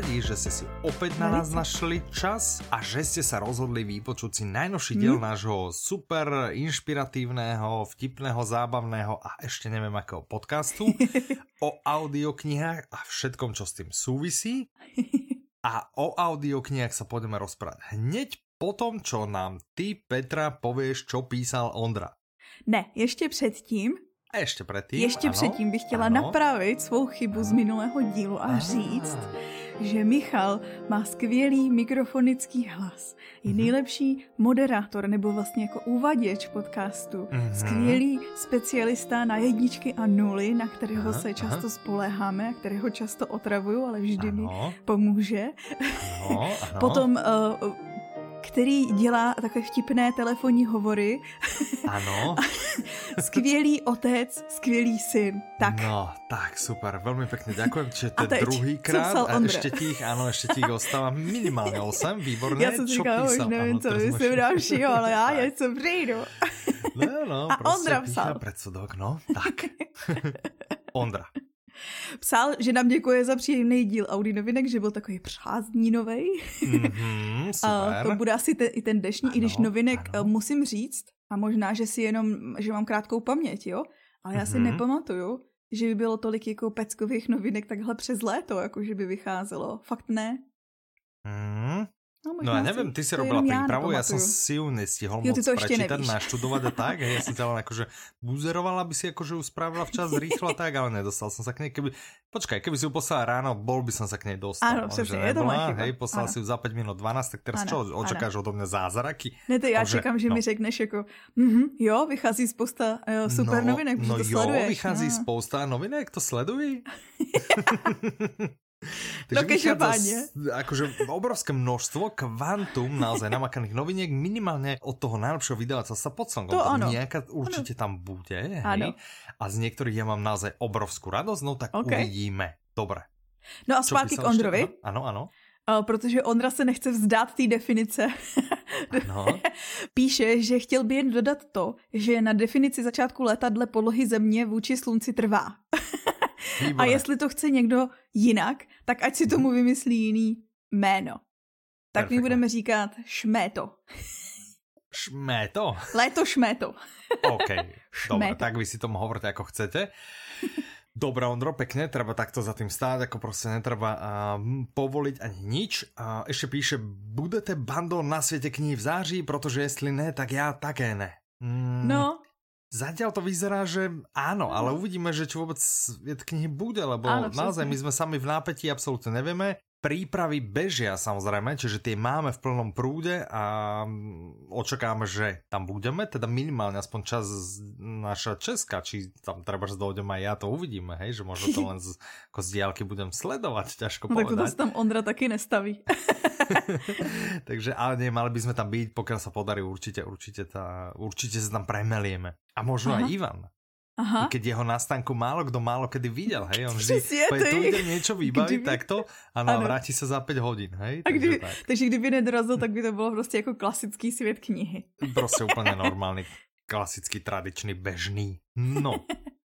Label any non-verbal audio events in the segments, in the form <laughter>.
radi, že ste si opäť na nás našli čas a že ste sa rozhodli vypočuť si najnovší diel hmm. nášho super inšpiratívneho, vtipného, zábavného a ešte neviem akého podcastu <laughs> o audioknihách a všetkom, čo s tým súvisí. <laughs> A o audioknihách sa pôjdeme rozprávať hneď po tom, čo nám ty, Petra, povieš, čo písal Ondra. Ne, ještě předtím. A ještě předtím? Ještě ano, předtím bych chtěla ano. napravit svou chybu z minulého dílu a ah. říct, že Michal má skvělý mikrofonický hlas. Je mm-hmm. nejlepší moderátor nebo vlastně jako uvaděč podcastu. Mm-hmm. Skvělý specialista na jedničky a nuly, na kterého aha, se často aha. spoléháme a kterého často otravuju, ale vždy ano. mi pomůže. Ano, <laughs> ano. Potom uh, který dělá takové vtipné telefonní hovory. Ano. <laughs> skvělý otec, skvělý syn. Tak. No, tak super, velmi pěkně děkujem, že to je druhý krát a ještě těch, ano, ještě těch ostává minimálně 8, výborné. Já jsem si říkala, už nevím, ano, co myslím dalšího, ale já <laughs> něco přijdu. No, no, a prostě Ondra psal. Predsudok, no, tak. <laughs> Ondra. Psal, že nám děkuje za příjemný díl Audi novinek, že byl takový prázdninový. Mm-hmm, <laughs> a to bude asi ten, i ten dnešní, ano, i když novinek ano. musím říct, a možná, že si jenom, že mám krátkou paměť, jo, ale já si mm-hmm. nepamatuju, že by bylo tolik jako peckových novinek takhle přes léto, jako že by vycházelo. Fakt ne. Mm, No, no ja neviem, ty si robila prípravu, ja, ja som si ju nestihol jo, moc prečítať, naštudovať a tak. Ja som len akože buzerovala, aby si akože ju spravila včas rýchlo tak, ale nedostal som sa k nej. Keby, počkaj, keby si ju poslala ráno, bol by som sa k nej dostal. Áno, to moje Hej, poslal ano. si ju za 5 minút 12, tak teraz ano, čo, očakáš ano. odo mňa zázraky? Ne, to já čekám, že no. mi řekneš jako, mm-hmm, jo, vychází spousta uh, super no, novinek, no, to jo, sleduješ. vychází no. spousta novinek, to sleduj. <laughs> <laughs> Takže no každopádne. Akože obrovské množstvo, kvantum naozaj namakaných noviniek, minimálne od toho najlepšieho vydavateľstva pod slnkom. To áno. Nejaká určite ano. tam bude. Hej? A z niektorých ja mám naozaj obrovskú radosť, no tak okay. uvidíme. Dobre. No a zpátky k Ondrovi. Ano, ano. Uh, protože Ondra se nechce vzdát té definice. No. <laughs> Píše, že chtěl by jen dodat to, že na definici začátku léta dle podlohy země vůči slunci trvá. <laughs> A jestli to chce někdo jinak, tak ať si tomu vymyslí jiný jméno. Tak Perfect. my budeme říkat šméto. Šméto? Léto šméto. OK, <laughs> dobre, tak vy si tomu hovorte, ako chcete. Dobre, Ondro, pekne, treba takto za tým stáť, ako prostě netreba uh, povoliť ani nič. Uh, ešte píše, budete bandou na svete kníh v září, protože jestli ne, tak já také ne. Mm, no, Zatiaľ to vyzerá, že áno, ale uvidíme, že čo vôbec je knihy bude, lebo áno, naozaj my sme sami v nápetí absolútne nevieme. Prípravy bežia samozrejme, čiže tie máme v plnom prúde a očakáme, že tam budeme, teda minimálne aspoň čas naša Česka, či tam treba dojdem aj ja, to uvidíme, hej, že možno to <laughs> len z, ako z diálky budem sledovať, ťažko no, povedať. Tak to tam Ondra taky nestaví. <laughs> <laughs> Takže ale nie, mali by sme tam byť, pokiaľ sa podarí určite, určite, tá, určite sa tam premelieme. A možno Aha. aj Ivan. Aha. Keď jeho nastanku málo kdo málo kedy videl, hej, on vždy, tu ide niečo vybaví, kdyby... takto a no, vráti se za 5 hodin, hej. A kdyby, tak. takže kdyby nedorazil, tak by to bylo prostě jako klasický svět knihy. Prostě úplně <laughs> normálny, klasický, tradičný, bežný. No.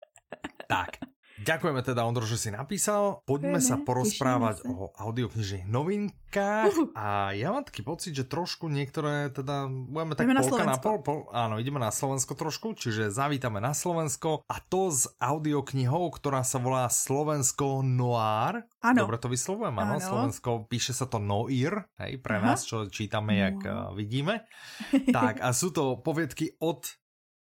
<laughs> tak, Ďakujeme teda, Ondro, že si napísal. Poďme sa porozprávať o audioknižných novinkách. Uh. A ja mám taký pocit, že trošku niektoré, teda budeme tak ideme polka na, na pol, pol, áno, ideme na Slovensko trošku, čiže zavítame na Slovensko a to s audioknihou, ktorá sa volá Slovensko Noir. Áno. Dobre to vyslovujem, áno. Slovensko, píše sa to Noir, hej, pre Aha. nás, čo čítame, jak no. vidíme. <laughs> tak a sú to poviedky od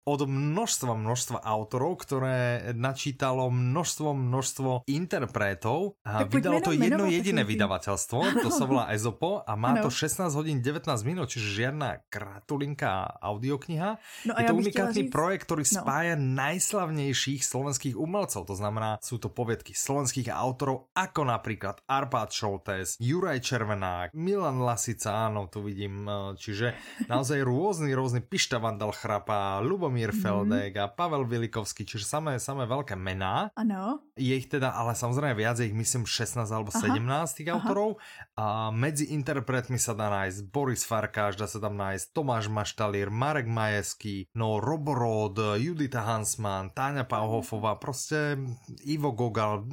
od množstva, množstva autorov, ktoré načítalo množstvo, množstvo interpretov. A tak vydalo to jedno jediné vydavateľstvo, to sa volá Ezopo a má ano. to 16 hodín 19 minút, čiže žiadna kratulinká audiokniha. No Je to unikátny říct... projekt, ktorý no. spája najslavnejších slovenských umelcov, to znamená, sú to poviedky slovenských autorov, ako napríklad Arpad Šoltes, Juraj Červenák, Milan Lasica, áno, tu vidím, čiže naozaj rôzny, rôzny Pišta Vandal Chrapa, Lubomír Jaromír mm. Feldek a Pavel Vilikovský, čiže samé, samé veľké mená. Ano. Je ich teda, ale samozrejme viac, je ich myslím 16 alebo 17 Aha. tých autorov. A medzi interpretmi sa dá nájsť Boris Farkáš, dá sa tam nájsť Tomáš Maštalír, Marek Majeský, no Roborod, Judita Hansman, Táňa Pauhofová, prostě Ivo Gogal,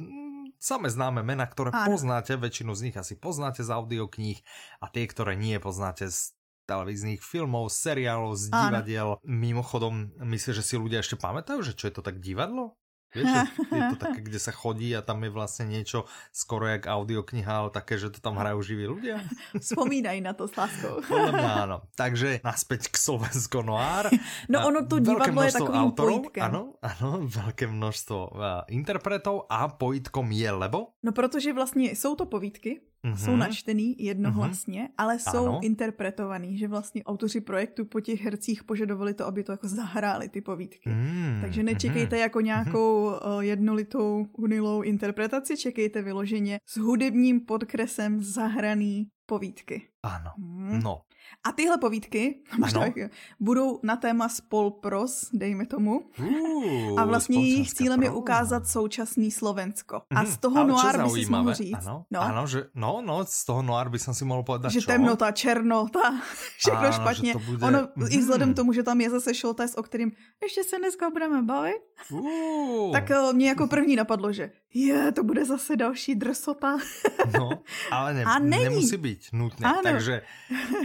samé známe mena, ktoré Áno. poznáte, väčšinu z nich asi poznáte z audiokníh a tie, ktoré nie poznáte z televíznych filmov, seriálov, z divadiel. Áno. Mimochodom, myslím, že si ľudia ešte pamätajú, že čo je to tak divadlo? Vieš, je to také, kde sa chodí a tam je vlastne niečo skoro jak audiokniha, ale také, že to tam hrajú živí ľudia. Spomínaj na to s láskou. áno. Takže naspäť k Slovensko Noir. <laughs> No ono to divadlo je takovým autorov, pojitkem. Áno, áno, veľké množstvo uh, interpretov a pojitkom je lebo? No protože vlastně jsou to povídky, Mm-hmm. Jsou načtený jednohlasně, mm-hmm. ale jsou ano. interpretovaný, že vlastně autoři projektu po těch hercích požadovali to, aby to jako zahráli ty povídky. Mm-hmm. Takže nečekejte mm-hmm. jako nějakou mm-hmm. jednolitou unilou interpretaci, čekejte vyloženě s hudebním podkresem zahraný povídky. Ano, hmm. no. A tyhle povídky <laughs> možná, budou na téma spolpros, dejme tomu. Uh, a vlastně jejich cílem pro. je ukázat současný Slovensko. Mm, a mhm. z toho noir by si mohl říct. Ano, no. ano, že, no, no, z toho noir by som si mohl povedat Že čo? temnota, černota, <laughs> všechno ano, špatně. Bude... Ono, mm. i vzhledem tomu, že tam je zase showtest, o kterým ještě se dneska budeme bavit, uh. tak uh, mě jako první napadlo, že je, to bude zase další drsota. <laughs> no, ale ne, a nemusí být nutně. Ano. Takže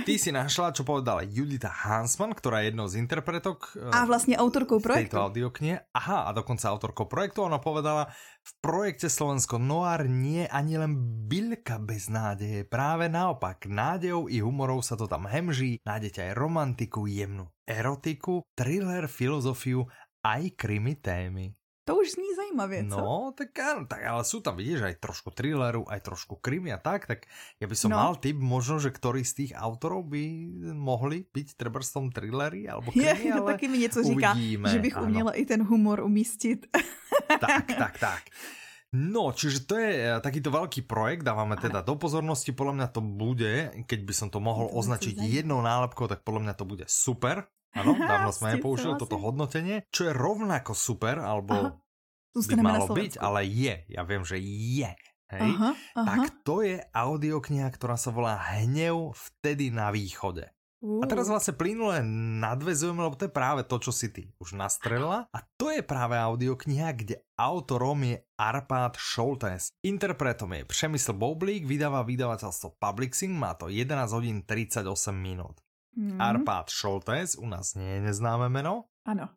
ty si našla, čo povedala Judita Hansman, ktorá je jednou z interpretok. Eh, a vlastně autorkou projektu. Tejto audioknie. Aha, a dokonca autorkou projektu. Ona povedala, v projekte Slovensko Noir nie ani len bylka bez nádeje. Práve naopak, nádejou i humorou sa to tam hemží. Nájdete aj romantiku, jemnú erotiku, thriller, filozofiu, aj krimi témy. To už zní zajímavě, co? No, tak, tak ale sú tam, vidíš, aj trošku thrilleru, aj trošku krimi a tak, tak ja by som no. mal tip možno, že ktorý z tých autorov by mohli byť treba v tom thrilleri alebo krimi, <laughs> Je, ale taky mi něco říká, uvidíme, že bych ano. uměla i ten humor umístit. <laughs> Tak, tak, tak. No, čiže to je eh, takýto veľký projekt, dávame teda do pozornosti, podľa mňa to bude, keď by som to mohol to označiť jednou nálepkou, tak podľa mňa to bude super. Áno, <laughs> dávno sme nepoužili toto hodnotenie, čo je rovnako super, alebo by malo byť, ale je. Ja viem, že je. Hej? Aha, aha. Tak to je audiokniha, ktorá sa volá Hnev vtedy na východe. Uh. A teraz vlastne plynule nadvezujeme, lebo to je práve to, čo si ty už nastrelila. A to je práve audiokniha, kde autorom je Arpad Šoltes. Interpretom je Přemysl Boublík, vydáva vydavateľstvo Publixing, má to 11 hodín 38 minút. Mm. Arpád Šoltes, u nás nie je neznáme meno. Ano.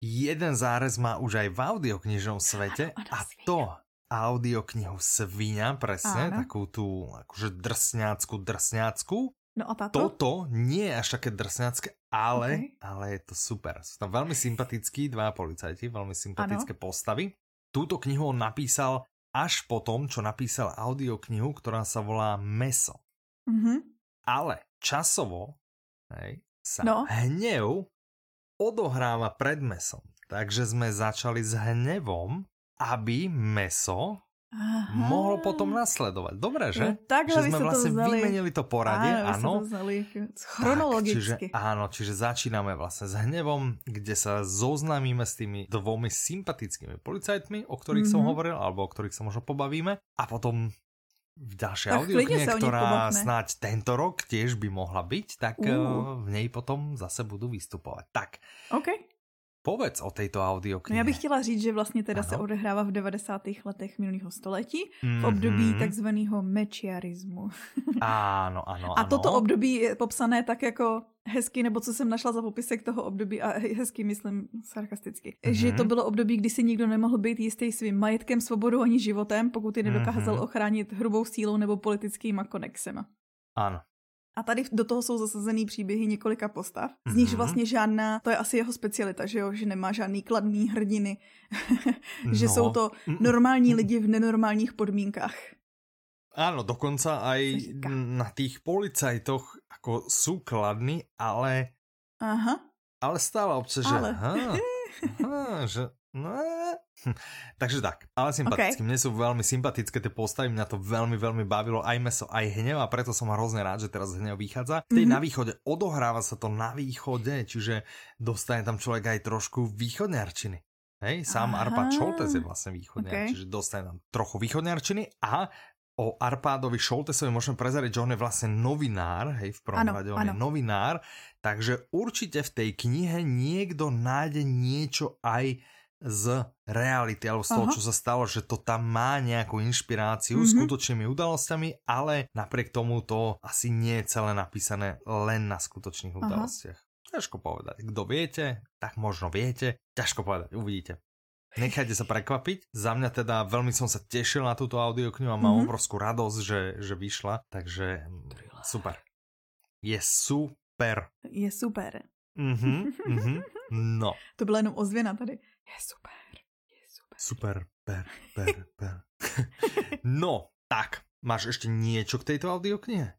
Jeden zárez má už aj v audioknižnom svete ano, a to audioknihu Svíňa, presne, ano. takú tú akože drsňácku, drsňácku. No a táto? Toto nie je až také drsňácké, ale, okay. ale je to super. Sú tam veľmi sympatickí dva policajti, veľmi sympatické ano. postavy. Túto knihu on napísal až po tom, čo napísal audioknihu, ktorá sa volá Meso. Mm -hmm. Ale časovo hej, sa no. hnev odohráva pred mesom. Takže sme začali s hnevom, aby meso Aha. mohlo potom nasledovať. Dobre, že? No, tak, že sme vlastne to vymenili to poradie, áno. chronologicky. Tak, čiže, áno, čiže začíname vlastne s hnevom, kde sa zoznamíme s tými dvomi sympatickými policajtmi, o ktorých mm -hmm. som hovoril, alebo o ktorých sa možno pobavíme. A potom v ďalšej audioknihe, ktorá snáď tento rok tiež by mohla byť, tak uh. v nej potom zase budú vystupovať. Tak. Okay. Povedz o této audioknihe. No já bych chtěla říct, že vlastně teda ano. se odehrává v 90. letech minulého století, mm-hmm. v období takzvaného mečiarismu. Ano, ano, A toto období je popsané tak jako hezky, nebo co jsem našla za popisek toho období, a hezky myslím sarkasticky, mm-hmm. že to bylo období, kdy si nikdo nemohl být jistý svým majetkem, svobodou ani životem, pokud ji nedokázal mm-hmm. ochránit hrubou sílou nebo politickýma konexema. Ano. A tady do toho jsou zasazený příběhy několika postav, z nichž mm-hmm. vlastně žádná, to je asi jeho specialita, že jo, že nemá žádný kladný hrdiny, <laughs> že no. jsou to normální lidi v nenormálních podmínkách. Áno, dokonca aj na tých policajtoch ako sú kladní, ale... Aha. Ale stále obce, že... Ale. Aha, <laughs> <laughs> Aha, že... No, hm. takže tak, ale sympaticky. Okay. Mne sú veľmi sympatické tie postavy, mňa to veľmi, veľmi bavilo, aj meso, aj hnev a preto som hrozne rád, že teraz hnev vychádza. Tej mm-hmm. na východe, odohráva sa to na východe, čiže dostane tam človek aj trošku východňarčiny. Hej, sám Aha. Arpad Šoltes je vlastne východňar, okay. čiže dostane tam trochu východňarčiny a o Arpádovi Šoltesovi môžeme prezrieť, že on je vlastne novinár, hej, v prvom ano, rade on ano. je novinár, takže určite v tej knihe niekto nájde niečo aj z reality, alebo z toho, Aha. čo sa stalo, že to tam má nejakú inšpiráciu mm-hmm. skutočnými udalosťami, ale napriek tomu to asi nie je celé napísané len na skutočných Aha. udalostiach. Ťažko povedať. Kto viete, tak možno viete. Ťažko povedať, uvidíte. Nechajte sa prekvapiť. Za mňa teda veľmi som sa tešil na túto audioknihu a mám mm -hmm. obrovskú radosť, že, že vyšla. Takže super. Je super. Je super. Mm-hmm, mm-hmm. No. To byla jenom ozvěna tady. Je super. Je super. Super. Per, per, <laughs> per. no, tak. Máš ešte niečo k tejto audioknihe?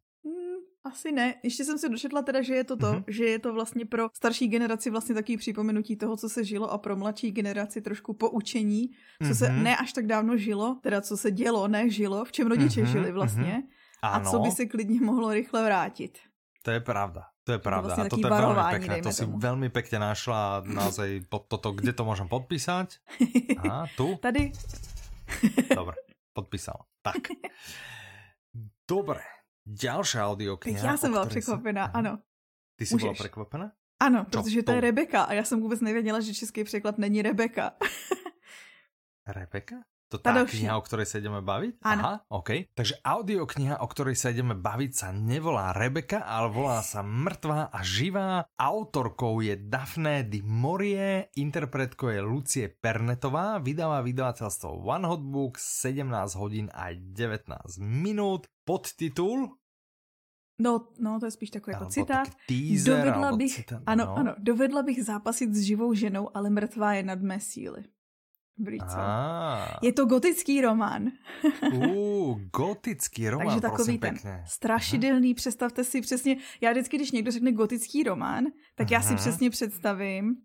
Asi ne. Ještě jsem se dočetla teda, že je to to, mm-hmm. že je to vlastně pro starší generaci vlastně takový připomenutí toho, co se žilo a pro mladší generaci trošku poučení, co mm-hmm. se mhm. ne až tak dávno žilo, teda co se dělo, ne žilo, v čem rodiče mm-hmm. žili vlastně mm-hmm. a co by se klidně mohlo rychle vrátit. To je pravda. To je pravda. To vlastně a to je veľmi pekné. To si tomu. veľmi pekne našla naozaj pod toto, kde to môžem podpísať? <laughs> Aha, tu? Tady. Dobre, podpísal. Tak. <laughs> Dobre, Ďalšia audiokniha. Já jsem byla překvapená, si... ano. Ty jsi Můžeš. byla překvapená? Ano, Čo? protože to je Rebeka a já jsem vůbec nevěděla, že český překlad není Rebeka. <laughs> Rebeka? To tá Tadovši. kniha, o ktorej sa ideme baviť? Áno. Aha, OK. Takže audiokniha, o ktorej sa ideme baviť, sa nevolá Rebeka, ale volá sa Mrtvá a živá. Autorkou je Daphne Di Morie, interpretkou je Lucie Pernetová, vydáva vydavateľstvo One Hot Book, 17 hodín a 19 minút. Podtitul No, no, to je spíš takový jako citát. Teaser, dovedla bych, citát, ano, no. ano, dovedla bych zápasit s živou ženou, ale mrtvá je nad mé síly. Brýco. Ah. Je to gotický román. uh, <laughs> gotický román, Takže takový ten pěkně. strašidelný, Aha. představte si přesně, já vždycky, když někdo řekne gotický román, tak Aha. já si přesně představím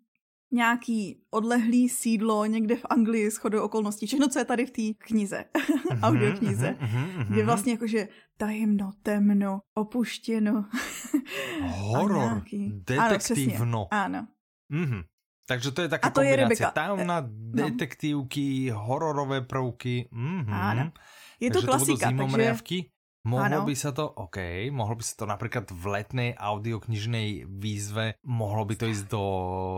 nějaký odlehlý sídlo někde v Anglii s chodou okolností. Všechno, co je tady v té knize, <laughs> audioknize, kde vlastně jakože tajemno, temno, opuštěno. Horor, <laughs> detektivno. Ano, ano. Mm-hmm. Takže to je taká to kombinácia je tajomná no. detektívky, hororové prvky. Mm-hmm. Áno. Je to takže klasika, to takže... Mohlo ano. by sa to, OK, mohlo by sa to napríklad v letnej audioknižnej výzve, mohlo by to ísť do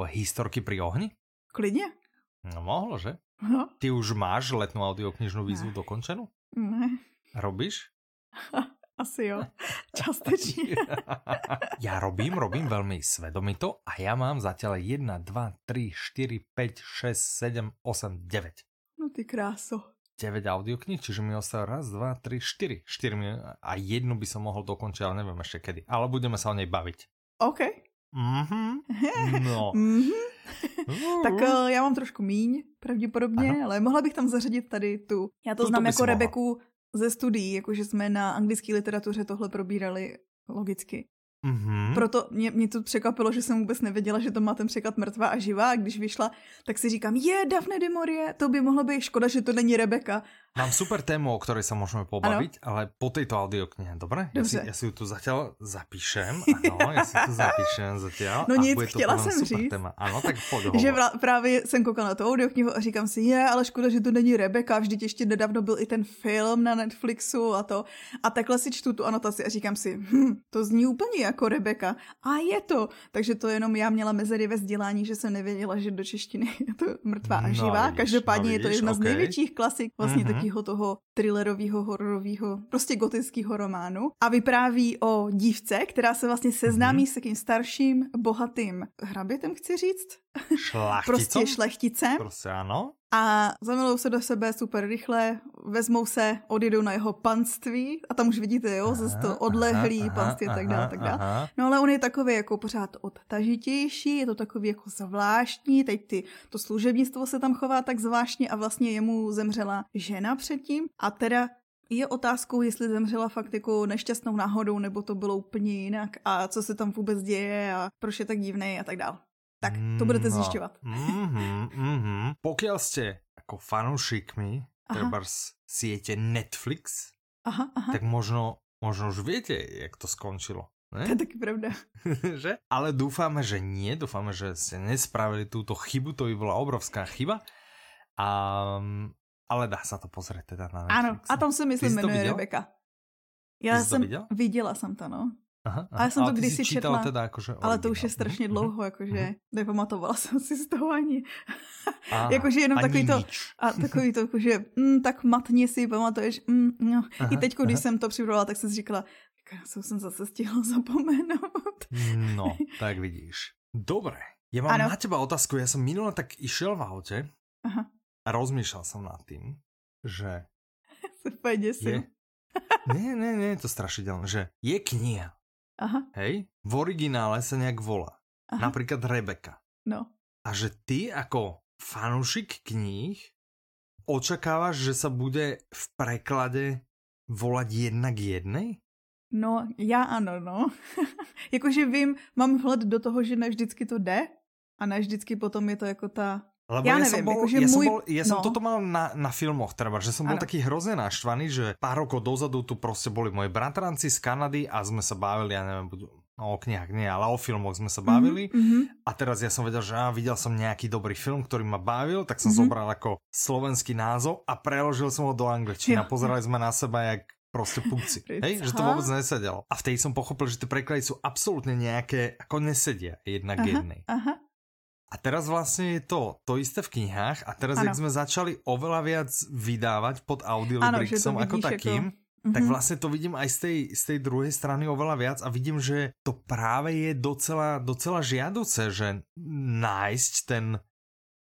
historky pri ohni? Klidne. No mohlo, že? No. Ty už máš letnú audioknižnú výzvu ne. dokončenú? Ne. Robíš? <laughs> Asi jo, <laughs> částečně. ja robím, robím veľmi svedomito a ja mám zatiaľ 1, 2, 3, 4, 5, 6, 7, 8, 9. No ty kráso. 9 audiokníh, čiže mi ostáva raz, dva, tri, štyri. Štyri mi, a jednu by som mohol dokončiť, ale neviem ešte kedy. Ale budeme sa o nej baviť. OK. Mhm. <laughs> No. mhm. tak uh, já mám trošku míň, pravděpodobně, ano. ale mohla bych tam zařadit tady tu. Já to tu, znám to jako Rebeku ze studií, jakože jsme na anglické literatuře tohle probírali logicky. Mm-hmm. Proto mě, mě to překvapilo, že jsem vůbec nevěděla, že to má ten překlad mrtvá a živá. A když vyšla, tak si říkám, je Daphne de Morie, to by mohlo být škoda, že to není Rebeka. Mám super tému, o ktorej sa môžeme pobaviť, ano? ale po tejto audioknihe, dobre? Ja si, ja si ju tu zatiaľ zapíšem, ano, ja si tu zapíšem zatiaľ. No nic, chtěla jsem říct, téma. Ano, tak Že právě jsem koukala na tu audioknihu a říkám si, je, ale škoda, že to není Rebeka, vždyť ještě nedávno byl i ten film na Netflixu a to. A takhle si čtu tu anotaci a říkám si, hm, to zní úplně jako Rebeka. A je to. Takže to jenom já měla mezery ve vzdělání, že jsem nevěděla, že do češtiny je to mrtvá a no, živá. No, Každopádně no, vidíš, je to jedna okay. z největších klasik vlastně mm-hmm takového toho thrillerového, hororového, prostě gotického románu. A vypráví o dívce, která se vlastně seznámí mm-hmm. s takým starším, bohatým hrabětem, chci říct. Šlechticom? prostě šlechticem. Prostě ano a zamilují se do sebe super rychle, vezmou se, odjedou na jeho panství a tam už vidíte, jo, zase to odlehlý aha, panství a tak dále, tak dále. No ale on je takový jako pořád odtažitější, je to takový jako zvláštní, teď ty, to služebnictvo se tam chová tak zvláštně a vlastně jemu zemřela žena předtím a teda je otázkou, jestli zemřela fakt jako nešťastnou náhodou, nebo to bylo úplně jinak a co se tam vůbec děje a proč je tak divný a tak dále. Tak to budete no. zjišťovat. Mm-hmm, mm-hmm. Pokiaľ ste ako fanúšikmi treba siete Netflix, aha, aha. tak možno, možno už viete, jak to skončilo. Ne? To je taky pravda. <laughs> že? Ale dúfame, že nie. Dúfame, že ste nespravili túto chybu. To by bola obrovská chyba. A, ale dá sa to pozrieť teda na Netflix. Áno, a tam sa myslím jmenuje Rebeka. Já jsem viděla jsem to, no. Aha, aha. Ale jsem to kdysi četla, teda jakože ale to už je strašně mhm, dlouho, jakože mm-hmm. nepamatovala <laughs> jsem si z toho ani. <laughs> jakože jenom ani takový to, a takový to, jakože mm, tak matně si pamatuješ. Mm, no. aha, I teď, když aha. jsem to připravovala, tak jsem si říkala, já jsem zase stihla zapomenout. no, <laughs> tak vidíš. Dobre, ja mám ano. na teba otázku. Ja som minule tak išiel v aute Aha. a rozmýšľal som nad tým, že... je... Nie, nie, nie, je to strašidelné, že je kniha, Aha. Hej? V originále sa nejak volá. Aha. Napríklad Rebeka. No. A že ty ako fanúšik kníh očakávaš, že sa bude v preklade volať jedna k jednej? No, já ano, no. <laughs> Jakože vím, mám vhled do toho, že ne vždycky to jde a ne vždycky potom je to jako ta lebo ja, ja neviem, som bol, akože ja môj... som, bol, ja som no. toto mal na, na filmoch, treba, že som bol ano. taký hrozne naštvaný, že pár rokov dozadu tu proste boli moji bratranci z Kanady a sme sa bavili, ja neviem, no, o knihách nie, ale o filmoch sme sa bavili. Mm-hmm. A teraz ja som vedel, že á, videl som nejaký dobrý film, ktorý ma bavil, tak som mm-hmm. zobral ako slovenský názov a preložil som ho do angličtiny. A pozerali sme na seba, jak proste púci. <laughs> Hej, že to vôbec nesedelo. A vtedy som pochopil, že tie preklady sú absolútne nejaké, ako nesedia jedna k jednej. Aha. A teraz vlastne je to to isté v knihách a teraz, ano. jak sme začali oveľa viac vydávať pod audiolibrixom ako takým, ako... tak mhm. vlastne to vidím aj z tej, z tej druhej strany oveľa viac a vidím, že to práve je docela, docela žiaduce, že nájsť ten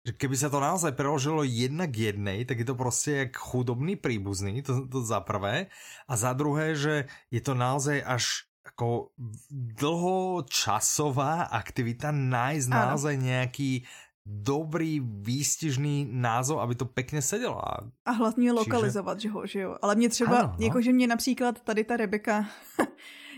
že keby sa to naozaj preložilo jedna k jednej, tak je to prostě jak chudobný príbuzný, to, to za prvé. A za druhé, že je to naozaj až ako dlhočasová aktivita nájsť ano. naozaj nejaký dobrý, výstižný názov, aby to pekně sedelo. A hlavně lokalizovat, Čiže... že ho, že jo. Ale mě třeba, ano, no. jakože mě například tady ta Rebeka, <laughs>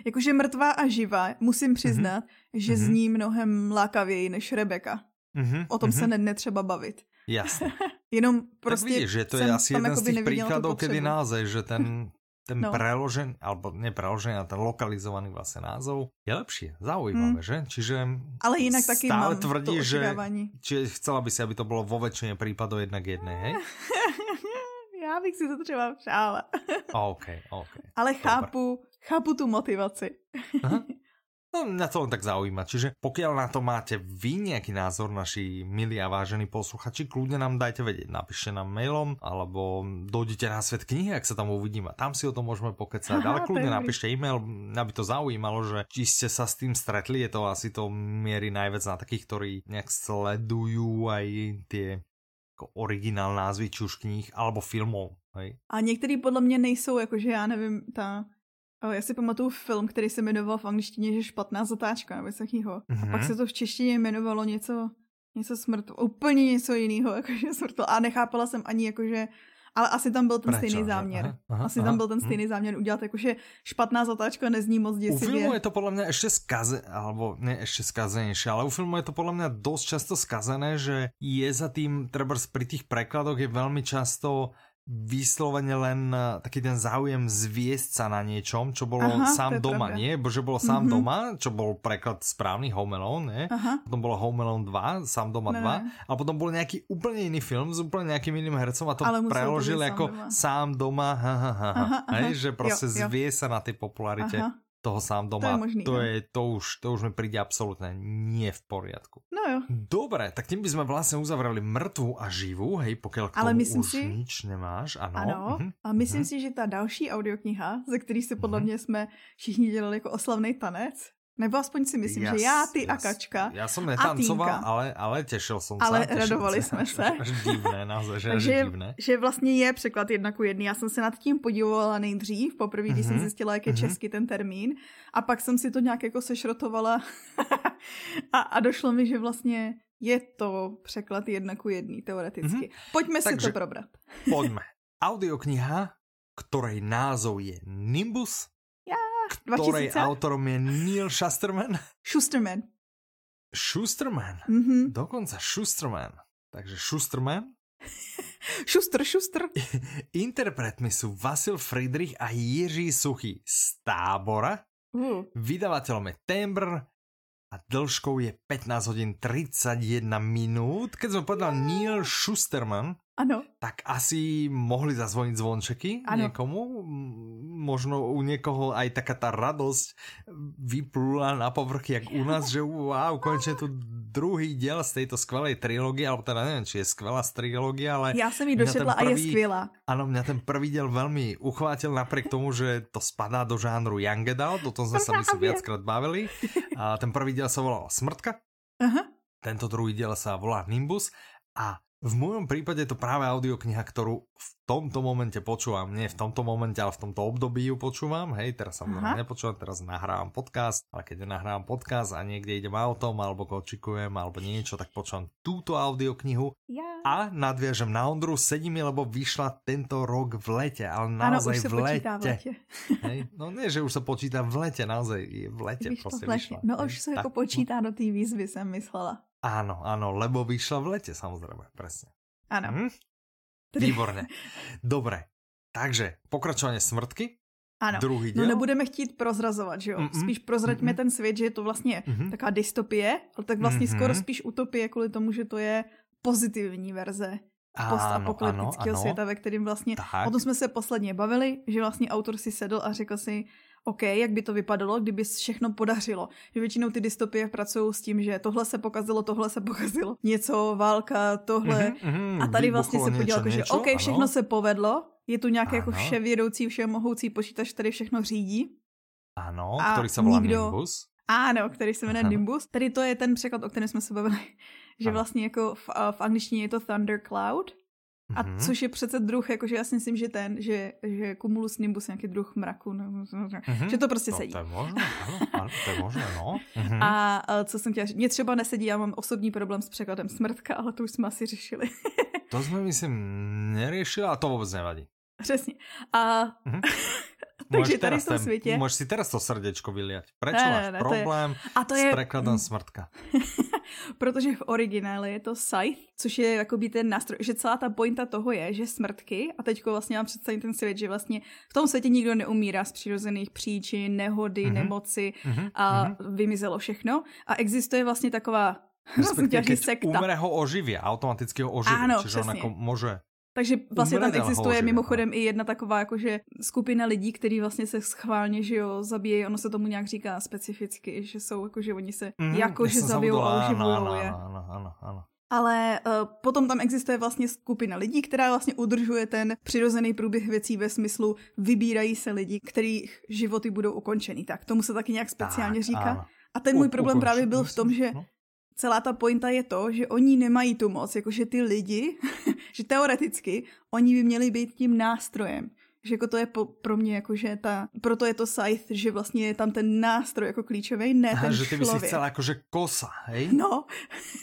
jakože mrtvá a živá, musím přiznat, mm-hmm. že mm-hmm. zní mnohem lákavěji než Rebeka. Mm-hmm. O tom mm-hmm. se ne, netřeba bavit. Jasně. <laughs> Jenom prostě tak vidíš, že to je asi jeden z těch příkladů, kdy název, že ten <laughs> ten no. preložený, alebo nepreložený, ale ten lokalizovaný vlastne názov je lepší, zaujímavé, mm. že? Čiže ale inak taky stále mám tvrdí, že čiže chcela by si, aby to bolo vo väčšine prípadov jednak jednej, hej? <laughs> Já bych si to třeba přála. OK, OK. Ale chápu, chápu tu motivaci. Aha. <laughs> No, mňa to len tak zaujíma. Čiže pokiaľ na to máte vy nejaký názor, naši milí a vážení posluchači, kľudne nám dajte vedieť. Napíšte nám mailom, alebo dojdete na svet knihy, ak sa tam uvidíme. Tam si o tom môžeme pokecať. Aha, Ale kľudne napíšte e-mail, aby to zaujímalo, že či ste sa s tým stretli. Je to asi to mierí najviac na takých, ktorí nejak sledujú aj tie originál názvy či už knih alebo filmov. Hej. A některý podle mě nejsou, jakože já nevím, ta já si pamatuju film, který se jmenoval v angličtině, že špatná zatáčka nebo něco takového. Mm-hmm. A pak mhm. se to v češtině jmenovalo něco, něco smrt, úplně něco jiného, <laughs> jakože smrt. A nechápala jsem ani jakože, ale asi tam byl ten Prečo? stejný záměr. Aha, aha, asi aha, tam byl ten mhm. stejný hm. záměr udělat jakože špatná zatáčka nezní moc děsivě. U filmu je to podle mě ještě skaze, alebo ne ještě skazenější, ale u filmu je to podle mě dost často skazené, že je za tým, třeba pri tých prekladoch je velmi často vyslovene len eh, taký ten záujem zviesť sa na niečom, čo bolo Aha, sám doma, pravda. nie? Že bolo sám mm -hmm. doma, čo bol preklad správny Home Alone, nie? Aha. Potom bolo Home Alone 2, sám doma ne. 2, a potom bol nejaký úplne iný film s úplne nejakým iným hercom a to preložili ako sám doma, sám doma ha, ha, ha, ha. Aha, aha. Hej, že prostě zvie sa na tej popularite. Aha toho sám doma. To je, možný, to, no. je to, už, to už mi príde absolútne nie v poriadku. No jo. Dobre, tak tým by sme vlastne uzavreli mrtvú a živú, hej, pokiaľ k Ale myslím už si, nič nemáš, ano. Ano, uh-huh. a myslím uh-huh. si, že ta další audiokniha, ze který si podle uh-huh. mě jsme všichni dělali jako oslavný tanec, nebo aspoň si myslím, jas, že já, ty jas. a Kačka Já jsem netancoval, ale, ale těšil jsem ale se. Ale radovali jsme se. Až, až divné, naozaj, že Takže, <laughs> divné. že vlastně je překlad jedna ku jedný. Já jsem se nad tím podívala nejdřív, poprvé, když mm-hmm. jsem mhm. zjistila, jak je mm-hmm. český ten termín. A pak jsem si to nějak jako sešrotovala <laughs> a, a došlo mi, že vlastně je to překlad jedna ku jedný, teoreticky. Mm-hmm. Pojďme Takže, si to probrat. pojďme. Audiokniha, ktorej názov je Nimbus ktorej autorom je Neil Shusterman. Schusterman. Schusterman. Mm-hmm. Dokonca Schusterman. Takže Schusterman. <laughs> šustr, šustr. <laughs> Interpretmi sú Vasil Friedrich a Jiří Suchý z Tábora. Uh. Vydavateľom je Tembr a dĺžkou je 15 hodín 31 minút. Keď som povedal Neil Schusterman, ano. Tak asi mohli zazvoniť zvončeky ano. niekomu. Možno u niekoho aj taká tá radosť vyplula na povrch, jak u nás, že wow, konečne tu druhý diel z tejto skvelej trilógie, alebo teda neviem, či je skvelá trilógia, ale... Ja som ji došetla a je skvelá. Áno, mňa ten prvý diel veľmi uchvátil napriek tomu, že to spadá do žánru Young Adult, o tom sme sa myslím viackrát bavili. A ten prvý diel sa volal Smrtka. Aha. Tento druhý diel sa volá Nimbus a v mojom prípade je to práve audiokniha, ktorú v tomto momente počúvam. Nie v tomto momente, ale v tomto období ju počúvam. Hej, teraz samozrejme nepočúvam, teraz nahrávam podcast, ale keď nahrávam podcast a niekde idem autom, alebo kočikujem, alebo niečo, tak počúvam túto audioknihu ja. a nadviažem na Ondru, sedím lebo vyšla tento rok v lete, ale naozaj ano, v, lete. v lete. <laughs> <laughs> Hej, no nie, že už sa počíta v lete, naozaj je v lete proste v lete. vyšla. No už sa jako počítá do té výzvy, jsem myslela. Áno, áno, lebo vyšla v lete, samozrejme, presne. Áno. Hm? Výborne. <laughs> Dobre, takže pokračovanie smrtky. Ano, Druhý no nebudeme chtít prozrazovat, že jo? Mm-mm. Spíš prozraďme mm-mm. ten svět, že je to vlastně mm-hmm. taková dystopie, ale tak vlastně mm-hmm. skoro spíš utopie kvůli tomu, že to je pozitivní verze postapokalyptického světa, ve kterým vlastně, tak. o tom jsme se posledně bavili, že vlastně autor si sedl a řekl si, OK, jak by to vypadalo, kdyby všechno podařilo. Že většinou ty dystopie pracují s tím, že tohle se pokazilo, tohle se pokazilo, něco, válka, tohle. Mm-hmm, a tady vlastně se podíval, jako, že OK, všechno ano. se povedlo, je tu nějaký jako vševědoucí, všemohoucí počítač, který všechno řídí. Ano, a který se volá nikdo... Nimbus. Ano, který se jmenuje Nimbus. Tady to je ten překlad, o kterém jsme se bavili. <laughs> Že ano. vlastně jako v, v angličtině je to Thundercloud. A mm-hmm. což je přece druh, jakože já si myslím, že ten, že, že Cumulus nimbus je nějaký druh mraku, no, mm-hmm. že to prostě sedí. To, to je možné, ano, ano, to je možné, no. Mm-hmm. <laughs> A, a co jsem chtěla říct, mě třeba nesedí, já mám osobní problém s překladem smrtka, ale to už jsme asi řešili. to jsme, myslím, neriešili, a to vůbec nevadí. <laughs> Přesně. A mm-hmm. <laughs> Takže tady v tom světě... Můžeš si teraz to srdečko vyliať. Proč ne, máš ne, problém to je... A to je... s prekladem smrtka? <laughs> Protože v originále je to Scythe, což je jakoby ten nástroj, že celá ta pointa toho je, že smrtky, a teďko vlastně mám představit ten svět, že vlastně v tom světě nikdo neumírá z přirozených příčin, nehody, mm-hmm. nemoci mm-hmm. a mm-hmm. vymizelo všechno. A existuje vlastně taková Respektive, keď sekta. umre ho oživia, automaticky ho oživia. Áno, čiže on ako môže takže vlastně tam existuje mimochodem i jedna taková jakože skupina lidí, kteří vlastně se schválně, že jo, zabíjejí, ono se tomu nějak říká specificky, že jsou jako, že oni se mm, jakože zabijou a oživují je. Ano, ano, ano. Ale uh, potom tam existuje vlastně skupina lidí, která vlastně udržuje ten přirozený průběh věcí ve smyslu vybírají se lidi, kterých životy budou ukončený. Tak tomu se taky nějak speciálně tak, říká. Ano. A ten můj problém právě byl v tom, že no celá ta pointa je to, že oni nemají tu moc, jakože ty lidi, <laughs> že teoreticky oni by měli být tím nástrojem že jako to je po, pro mě jakože ta, proto je to scythe, že vlastně je tam ten nástroj jako klíčový, ne Aha, ten že ty by si chcela jakože kosa, hej? No.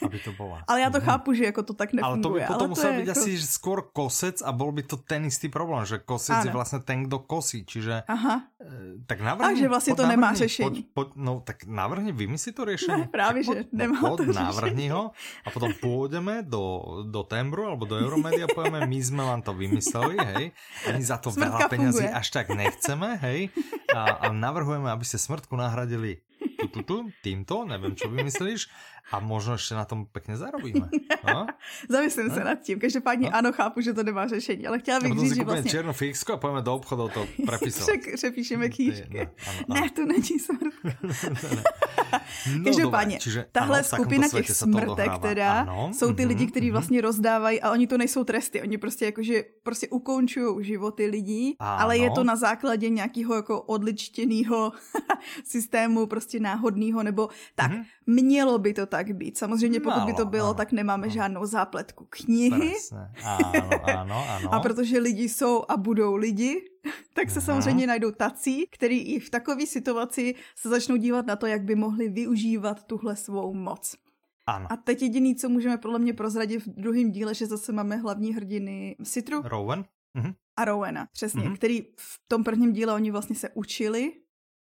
Aby to byla. ale já to mhm. chápu, že jako to tak nefunguje. Ale to by potom musel být jako... asi skôr kosec a bol by to ten istý problém, že kosec ano. je vlastně ten, kdo kosí, čiže Aha. Eh, tak navrhni. Takže vlastně to nemá řešení. Poď, poď, no tak navrhni, vymysli to <laughs> řešení. Ne, právě, že pod, nemá pod, to řešení. Navrhni ho a potom půjdeme do, do Tembru alebo do Euromedia a povieme, my jsme vám to vymysleli, hej, ani za to Smrtka veľa peňazí až tak nechceme, hej, a, a navrhujeme, aby ste smrtku nahradili tu, týmto, nevím, čo vymyslíš, a možno ještě na tom pěkně zarobíme. No? <laughs> Zamyslím no? se nad tím. Každopádně no? ano, chápu, že to nemá řešení, ale chtěla bych no, říct, že vlastně... černou fixku a půjdeme do obchodu to <laughs> prepisovat. Přek, přepíšeme kýžky. Ne, ano, ano. ne, to není smrtka. <laughs> no, Každopádně, čiže, tahle ano, skupina těch smrtek, teda, ano, jsou ty mm-hmm, lidi, kteří mm-hmm. vlastně rozdávají a oni to nejsou tresty, oni prostě jakože prostě ukončují životy lidí, ano. ale je to na základě nějakého jako odličtěného systému, prostě náhodného, nebo tak, mm-hmm. mělo by to tak být. Samozřejmě pokud Malo, by to bylo, ano, tak nemáme ano. žádnou zápletku knihy. Ano, <laughs> ano, ano. A protože lidi jsou a budou lidi, <laughs> tak se Aha. samozřejmě najdou tací, který i v takové situaci se začnou dívat na to, jak by mohli využívat tuhle svou moc. Ano. A teď jediný, co můžeme podle mě prozradit v druhém díle, že zase máme hlavní hrdiny Citru. Rowan. Mhm. A Rowena, přesně, mhm. který v tom prvním díle oni vlastně se učili